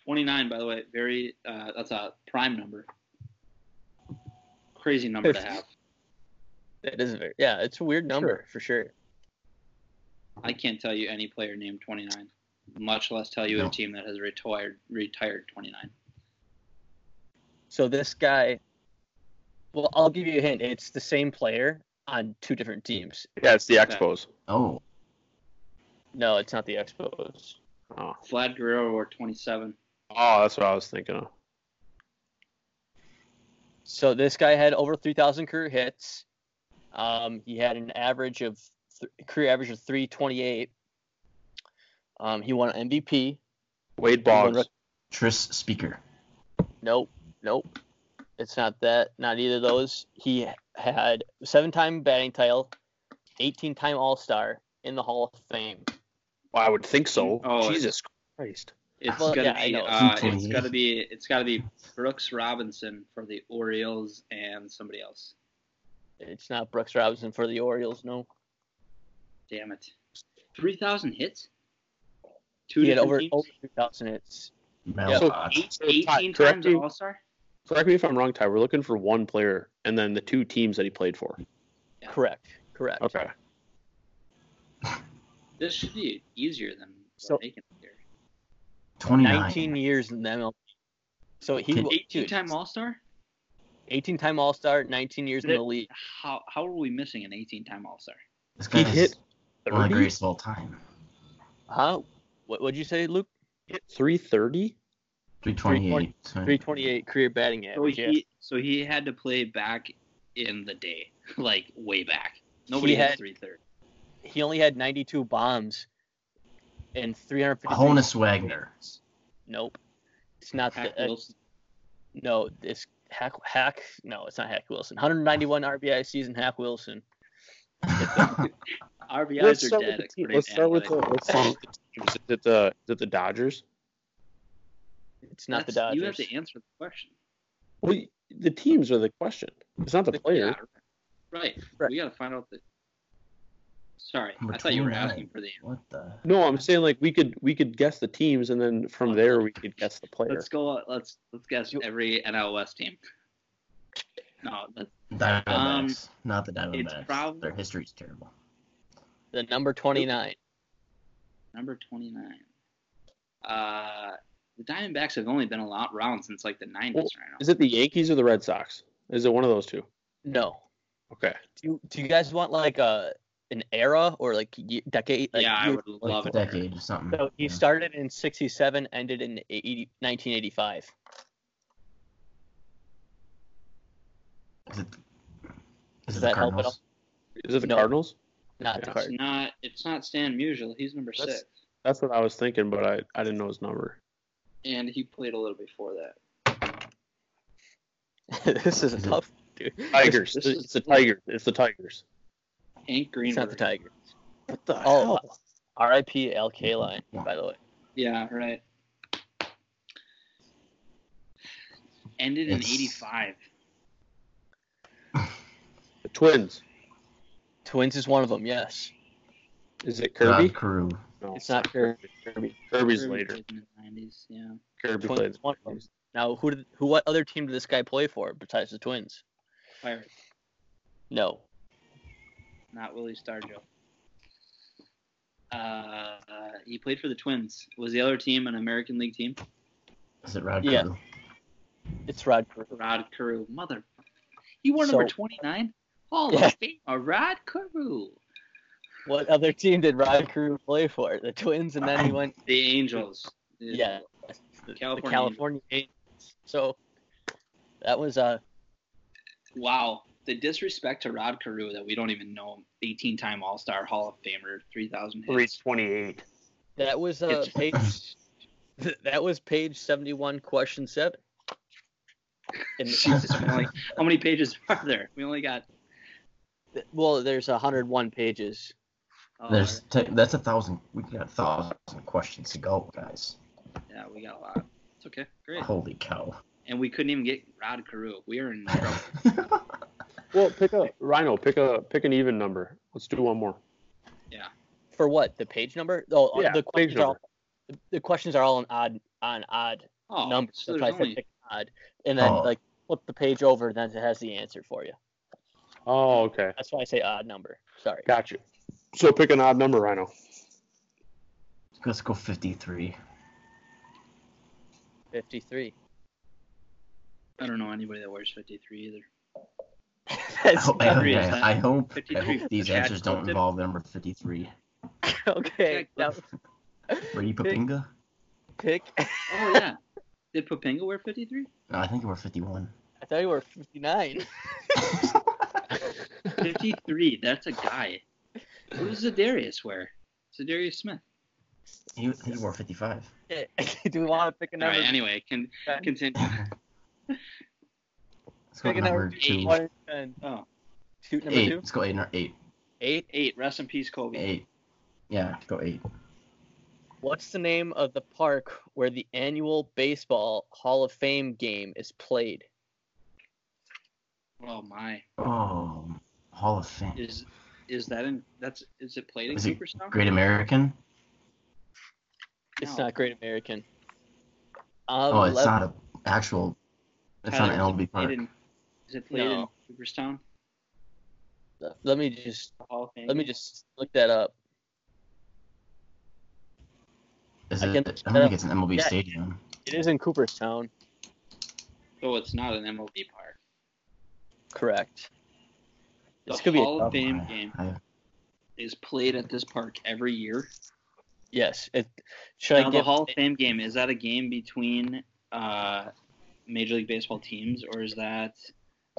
29, by the way, very. Uh, that's a prime number. Crazy number to have. It is very, yeah, it's a weird number for sure. I can't tell you any player named 29, much less tell you No. a team that has retired retired 29. So this guy, well, I'll give you a hint. It's the same player on two different teams. Yeah, it's the Expos. Oh. No, it's not the Expos. Oh. Vlad Guerrero or 27. oh, that's what I was thinking of. So this guy had over 3,000 career hits. Um, he had an average of th- career average of 328. Um, he won MVP. Wade He Boggs. rookie- Tris Speaker. Nope, nope. It's not that. Not either of those. He had seven-time batting title, 18-time All-Star in the Hall of Fame. Well, I would think so. Oh, Jesus Christ. It's Well, gonna yeah, be uh, it's 228. gotta be it's gotta be Brooks Robinson for the Orioles and somebody else. It's not Brooks Robinson for the Orioles. No. Damn it. 3,000 hits? Two he had different over teams? over 2,000 hits. Mel So odds. So, Ty, 18 times All Star? Correct me if I'm wrong, Ty. We're looking for one player and then the two teams that he played for. Yeah. Correct. Correct. Okay. This should be easier than So- making it here. 29. 19 years in the MLB. So he 18 time All Star? 18 time All Star, 19 years in the league. How how are we missing an 18 time All Star? This He guy hit is one of the 30? greatest of all time. Huh? What would you say, Luke? Hit 330? 328. 328 career batting So average. yeah. he so he had to play back in the day, like way back. Nobody He hits had- 330. He only had 92 bombs and 350. Honus Wagner. Nope. It's not Hack the, uh, Wilson. no. It's Hack. Hack. No, it's not Hack Wilson. 191 RBI season. Hack Wilson. RBIs Let's are start dead. with the team. according Let's start with the, analytics. let's start with the teams. Is it the, the Dodgers? It's not the Dodgers. You have to answer the question. Well, the teams are the question. It's not the player. Yeah, right. Right. We got to find out the. Sorry, Number I thought you were 29. asking for the. What the? No, I'm saying like we could we could guess the teams and then from there we could guess the player. Let's go. Let's let's guess every NL West team. No, that's Diamondbacks. Um, Not the Diamondbacks. prob- Their history is terrible. the number 29. number twenty nine. Uh, the Diamondbacks have only been a lot around since like the nineties Well, right now. Is it the Yankees or the Red Sox? Is it one of those two? No. Okay. Do you, do you guys want like a an era or like ye- decade? Like yeah, I year- would Like love a it. decade or something. So he Yeah. started in 67, ended in 80, 1985. Is it, is Does it the that help at Cardinals? Is it the No. Cardinals? Not Yeah. the It's not. It's not Stan Musial. He's number That's- six. That's what I was thinking, but I, I didn't know his number. And he played a little before that. this is a tough, dude. Tigers. this it's is- the Tigers. It's the Tigers. Hank It's not the Tigers. What the Oh, uh, R.I.P. Al Kaline, by the way. Yeah, right. Ended in 85. The Twins. Twins is one of them. Yes, Is it Kirby? Rod Carew. No, it's not Kirby. Kirby. Kirby's Kirby later. played in the 90s, yeah. Kirby played. is one of them. Now, who did who? What other team did this guy play for besides the Twins? Pirates, No, not Willie Stargell. Uh, he played for the Twins. Was the other team an American League team? Is it Rod Yeah. Carew? it's Rod Carew. Rod Carew. Mother. He wore So- number 29? Hall Yeah. of Fame. Rod Carew. What other team did Rod Carew play for? The Twins, and then he went. The Angels. Yeah, the California the California Angels. So that was uh Wow. The disrespect to Rod Carew that we don't even know him. 18 time All Star Hall of Famer, 3,000 hits. 328. that was uh It's- page that was page seventy one, question seven. And Jesus, only, how many pages are there? We only got. well, there's hundred one pages. Oh, There's um, te- that's a thousand. We got a thousand questions to go, guys. yeah, we got a lot. It's okay. Great. Holy cow! And we couldn't even get Rod Carew. We are in trouble. Well, pick a Rhino. Pick a pick an even number. Let's do one more. Yeah. For what? The page number? Oh, uh, Yeah, the page questions are all, number. the, the questions are all on odd on odd Oh, numbers. so That's there's why I said only, pick odd, and then Oh. like flip the page over, and then it has the answer for you. Oh, okay. That's why I say odd number. Sorry. Got you. So pick an odd number, Rhino. Let's go 53. Fifty three. I don't know anybody that wears 53 either. I That's oh, hope, I, hope, I, hope, I hope these Chad answers don't Clifton? involve number 53. okay. Now, Brady Poppinga? pick. Oh, yeah. Did Poppinga wear 53? No, I think he wore 51. I thought you were fifty nine. 53. That's a guy. What does Za'Darius wear? Za'Darius Smith. he, he wore 55. Do we want to pick a number? right, anyway, can continue. Let's go Pick a number number two. One and. Oh, Shoot number Eight. two. Let's go eight. or Eight. Eight. eight. Rest in peace, Kobe. Eight. Yeah, go eight. What's the name of the park where the annual baseball Hall of Fame game is played? Oh my. Oh, Hall of Fame. Is is that in that's is it played in Is it Cooperstown? Great American? It's No. not Great American. Um, Oh, it's let- not a actual. It's not an Tyler, MLB park. in- Is it played No. in Cooperstown? Let me just Hall of Fame. let me just look that up. Is I it? can- I don't think it's an MLB Yeah. stadium. It is in Cooperstown. So it's not an MLB park. Correct. The This could be a Hall of Fame I- game I- is played at this park every year. Yes. It, should Now, I the Hall of Fame game is that a game between uh, Major League Baseball teams, or is that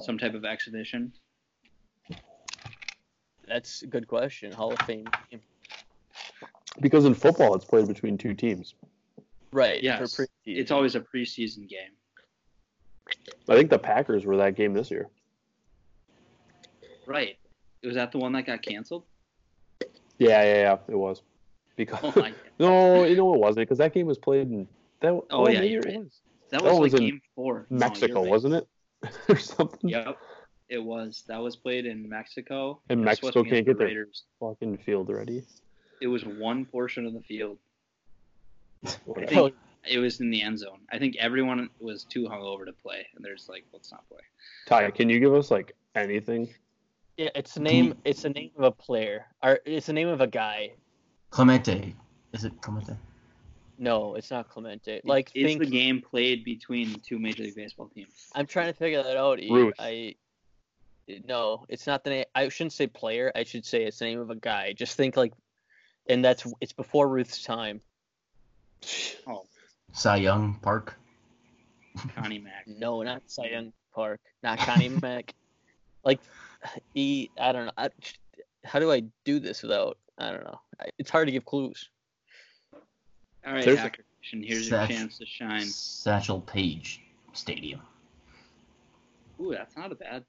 some type of exhibition? That's a good question. Hall of Fame game. Because in football, it's played between two teams. Right. Yes. For preseason. It's always a preseason game. I think the Packers were that game this year. Right. Was that the one that got canceled? Yeah, yeah, yeah. It was. Because Oh no, you know it wasn't because that game was played in that. Oh, oh yeah, maybe you're right. was That That was was like game four. Mexico, right. wasn't it, or something? Yep. It was. That was played in Mexico. And It was Mexico can't get the their fucking field ready. It was one portion of the field. I think it was in the end zone. I think everyone was too hungover to play, and they're just like, let's not play. Ty, can you give us like anything? Yeah, it's the name. It's the name of a player, or it's the name of a guy. Clemente. Is it Clemente? No, it's not Clemente. Like, it's think, the game played between two Major League Baseball teams. I'm trying to figure that out. Ruth. I no, it's not the name. I shouldn't say player. I should say it's the name of a guy. Just think like, and that's it's before Ruth's time. Oh, Cy Young Park. Connie Mack. No, not Cy Young Park. Not Connie Mack. Like, he. I don't know. I, how do I do this without? I don't know. I- It's hard to give clues. All right, There's a- Hacker Nation, here's your chance to shine. Satchel Paige Stadium. Ooh, that's not a bad.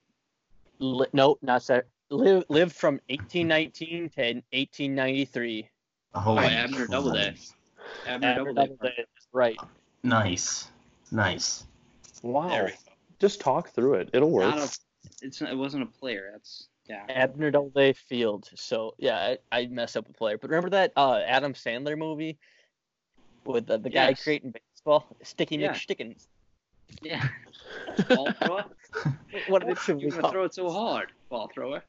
Li- no, not that. Live lived from 1819 to 1893. Oh, Abner Doubleday. Abner Abner Doubleday. Doubleday right. Nice, nice. Wow. Just talk through it. It'll work. Not a, it's not, it wasn't a player. That's yeah. Abner Doubleday Field. So yeah, I, I messed up a player. But remember that uh, Adam Sandler movie with the, the guy Yes. creating baseball, Sticky Yeah. McStickins. Yeah. Ball thrower. What did it You're be gonna throw it so hard, ball thrower.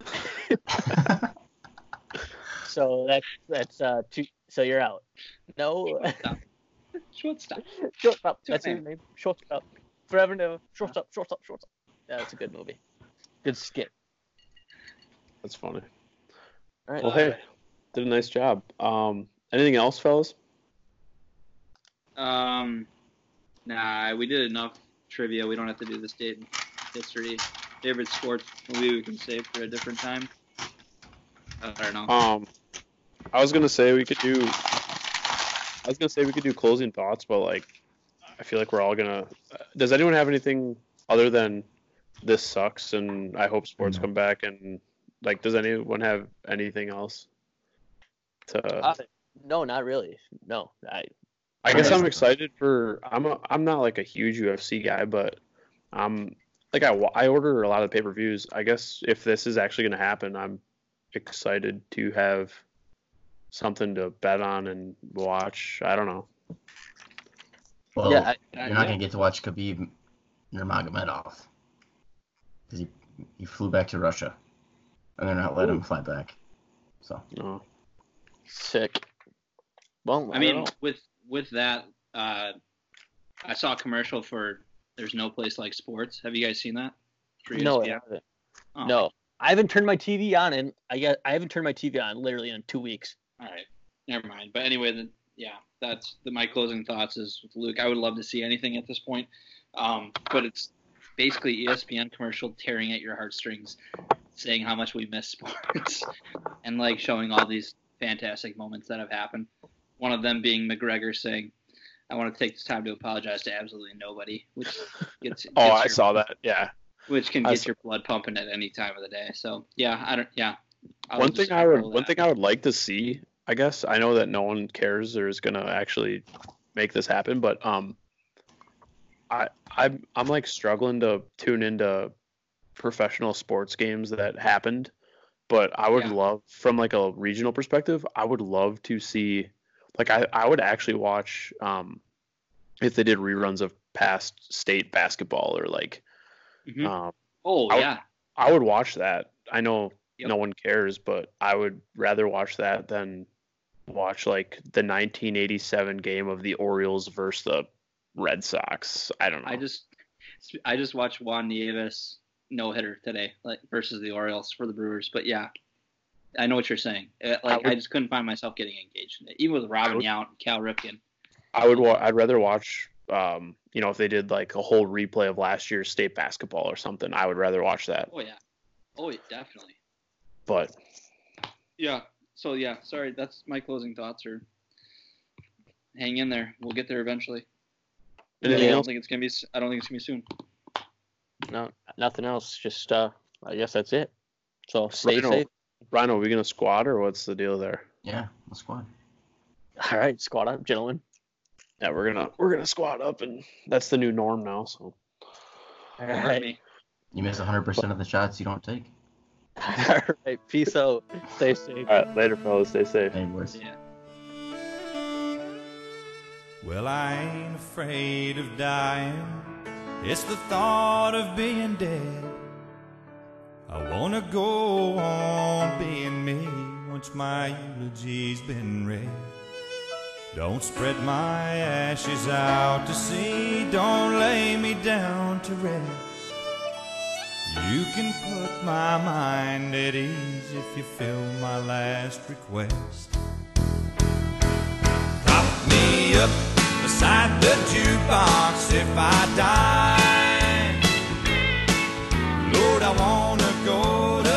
So that's that's uh two. So you're out. No, Shortstop. Shortstop. shortstop. Two That's your man. name. Shortstop. Forever no. Shortstop. Shortstop. Shortstop. Yeah, that's a good movie. Good skit. That's funny. All right. Well, hey, did a nice job. Um, anything else, fellas? Um, nah, we did enough trivia. We don't have to do this date in history. Favorite sports movie we can save for a different time. I don't know. Um, I was gonna say we could do. I was gonna say we could do closing thoughts, but like, I feel like we're all gonna. Does anyone have anything other than this sucks and I hope sports No. come back and like, does anyone have anything else? To Uh, no, not really. No, I. I guess I'm excited for. I'm a, I'm not like a huge UFC guy, but I'm like I I order a lot of pay per views. I guess if this is actually going to happen, I'm excited to have something to bet on and watch. I don't know. Well, yeah, I, you're not gonna get to watch Khabib Nurmagomedov because he he flew back to Russia, and they're not letting him fly back. So No. sick. Well, I don't mean, with with that, uh, I saw a commercial for "There's no place like sports." Have you guys seen that? For no, I haven't. Oh, no. I haven't turned my TV on, and I got I haven't turned my TV on literally in two weeks. All right, never mind. But anyway, then yeah, that's the, my closing thoughts is with Luke. I would love to see anything at this point, um, but it's basically ESPN commercial tearing at your heartstrings, saying how much we miss sports, and like showing all these fantastic moments that have happened. One of them being McGregor saying, "I want to take this time to apologize to absolutely nobody," which gets, Oh, gets I your- saw that. Yeah. which can I get saw- your blood pumping at any time of the day. So yeah, I don't. Yeah. I one thing I would one thing I would like to see, I guess I know that no one cares or is gonna actually make this happen, but um, I I'm I'm like struggling to tune into professional sports games that happened, but I would Yeah. love from like a regional perspective, I would love to see, like I I would actually watch um, if they did reruns of past state basketball or like Mhm. um Oh I would- yeah. I would watch that. I know Yep. no one cares, but I would rather watch that than watch like the 1987 game of the Orioles versus the Red Sox. I don't know. I just I just watched Juan Nieves no hitter today, like versus the Orioles for the Brewers. But yeah, I know what you're saying. Uh, Like I, would- just couldn't find myself getting engaged in it, even with Robin would- Yount and Cal Ripken. I would. Wa- I'd rather watch. Um, you know, if they did like a whole replay of last year's state basketball or something, I would rather watch that. Oh yeah. Oh yeah, definitely. But Yeah. So yeah, sorry. That's my closing thoughts. Are hang in there. We'll get there eventually. Anything I don't think it's gonna be. I don't think it's gonna be soon. No, nothing else. Just uh, I guess that's it. So stay Rhino, safe. Rhino, are we gonna squat or what's the deal there? yeah, the squad. All right, squad up, gentlemen. Yeah, we're gonna we're gonna squat up, and that's the new norm now. So All Hurt right, me. You miss 100% of the shots you don't take. all right. Peace out. Stay safe. all right, later, fellas. Stay safe. Hey, boys. Yeah. Well, I ain't afraid of dying. It's the thought of being dead. I wanna go on being me once my eulogy's been read. Don't spread my ashes out to sea. Don't lay me down to rest. You can put my mind at ease if you fill my last request. Prop me up inside the jukebox if I die. Lord, I wanna go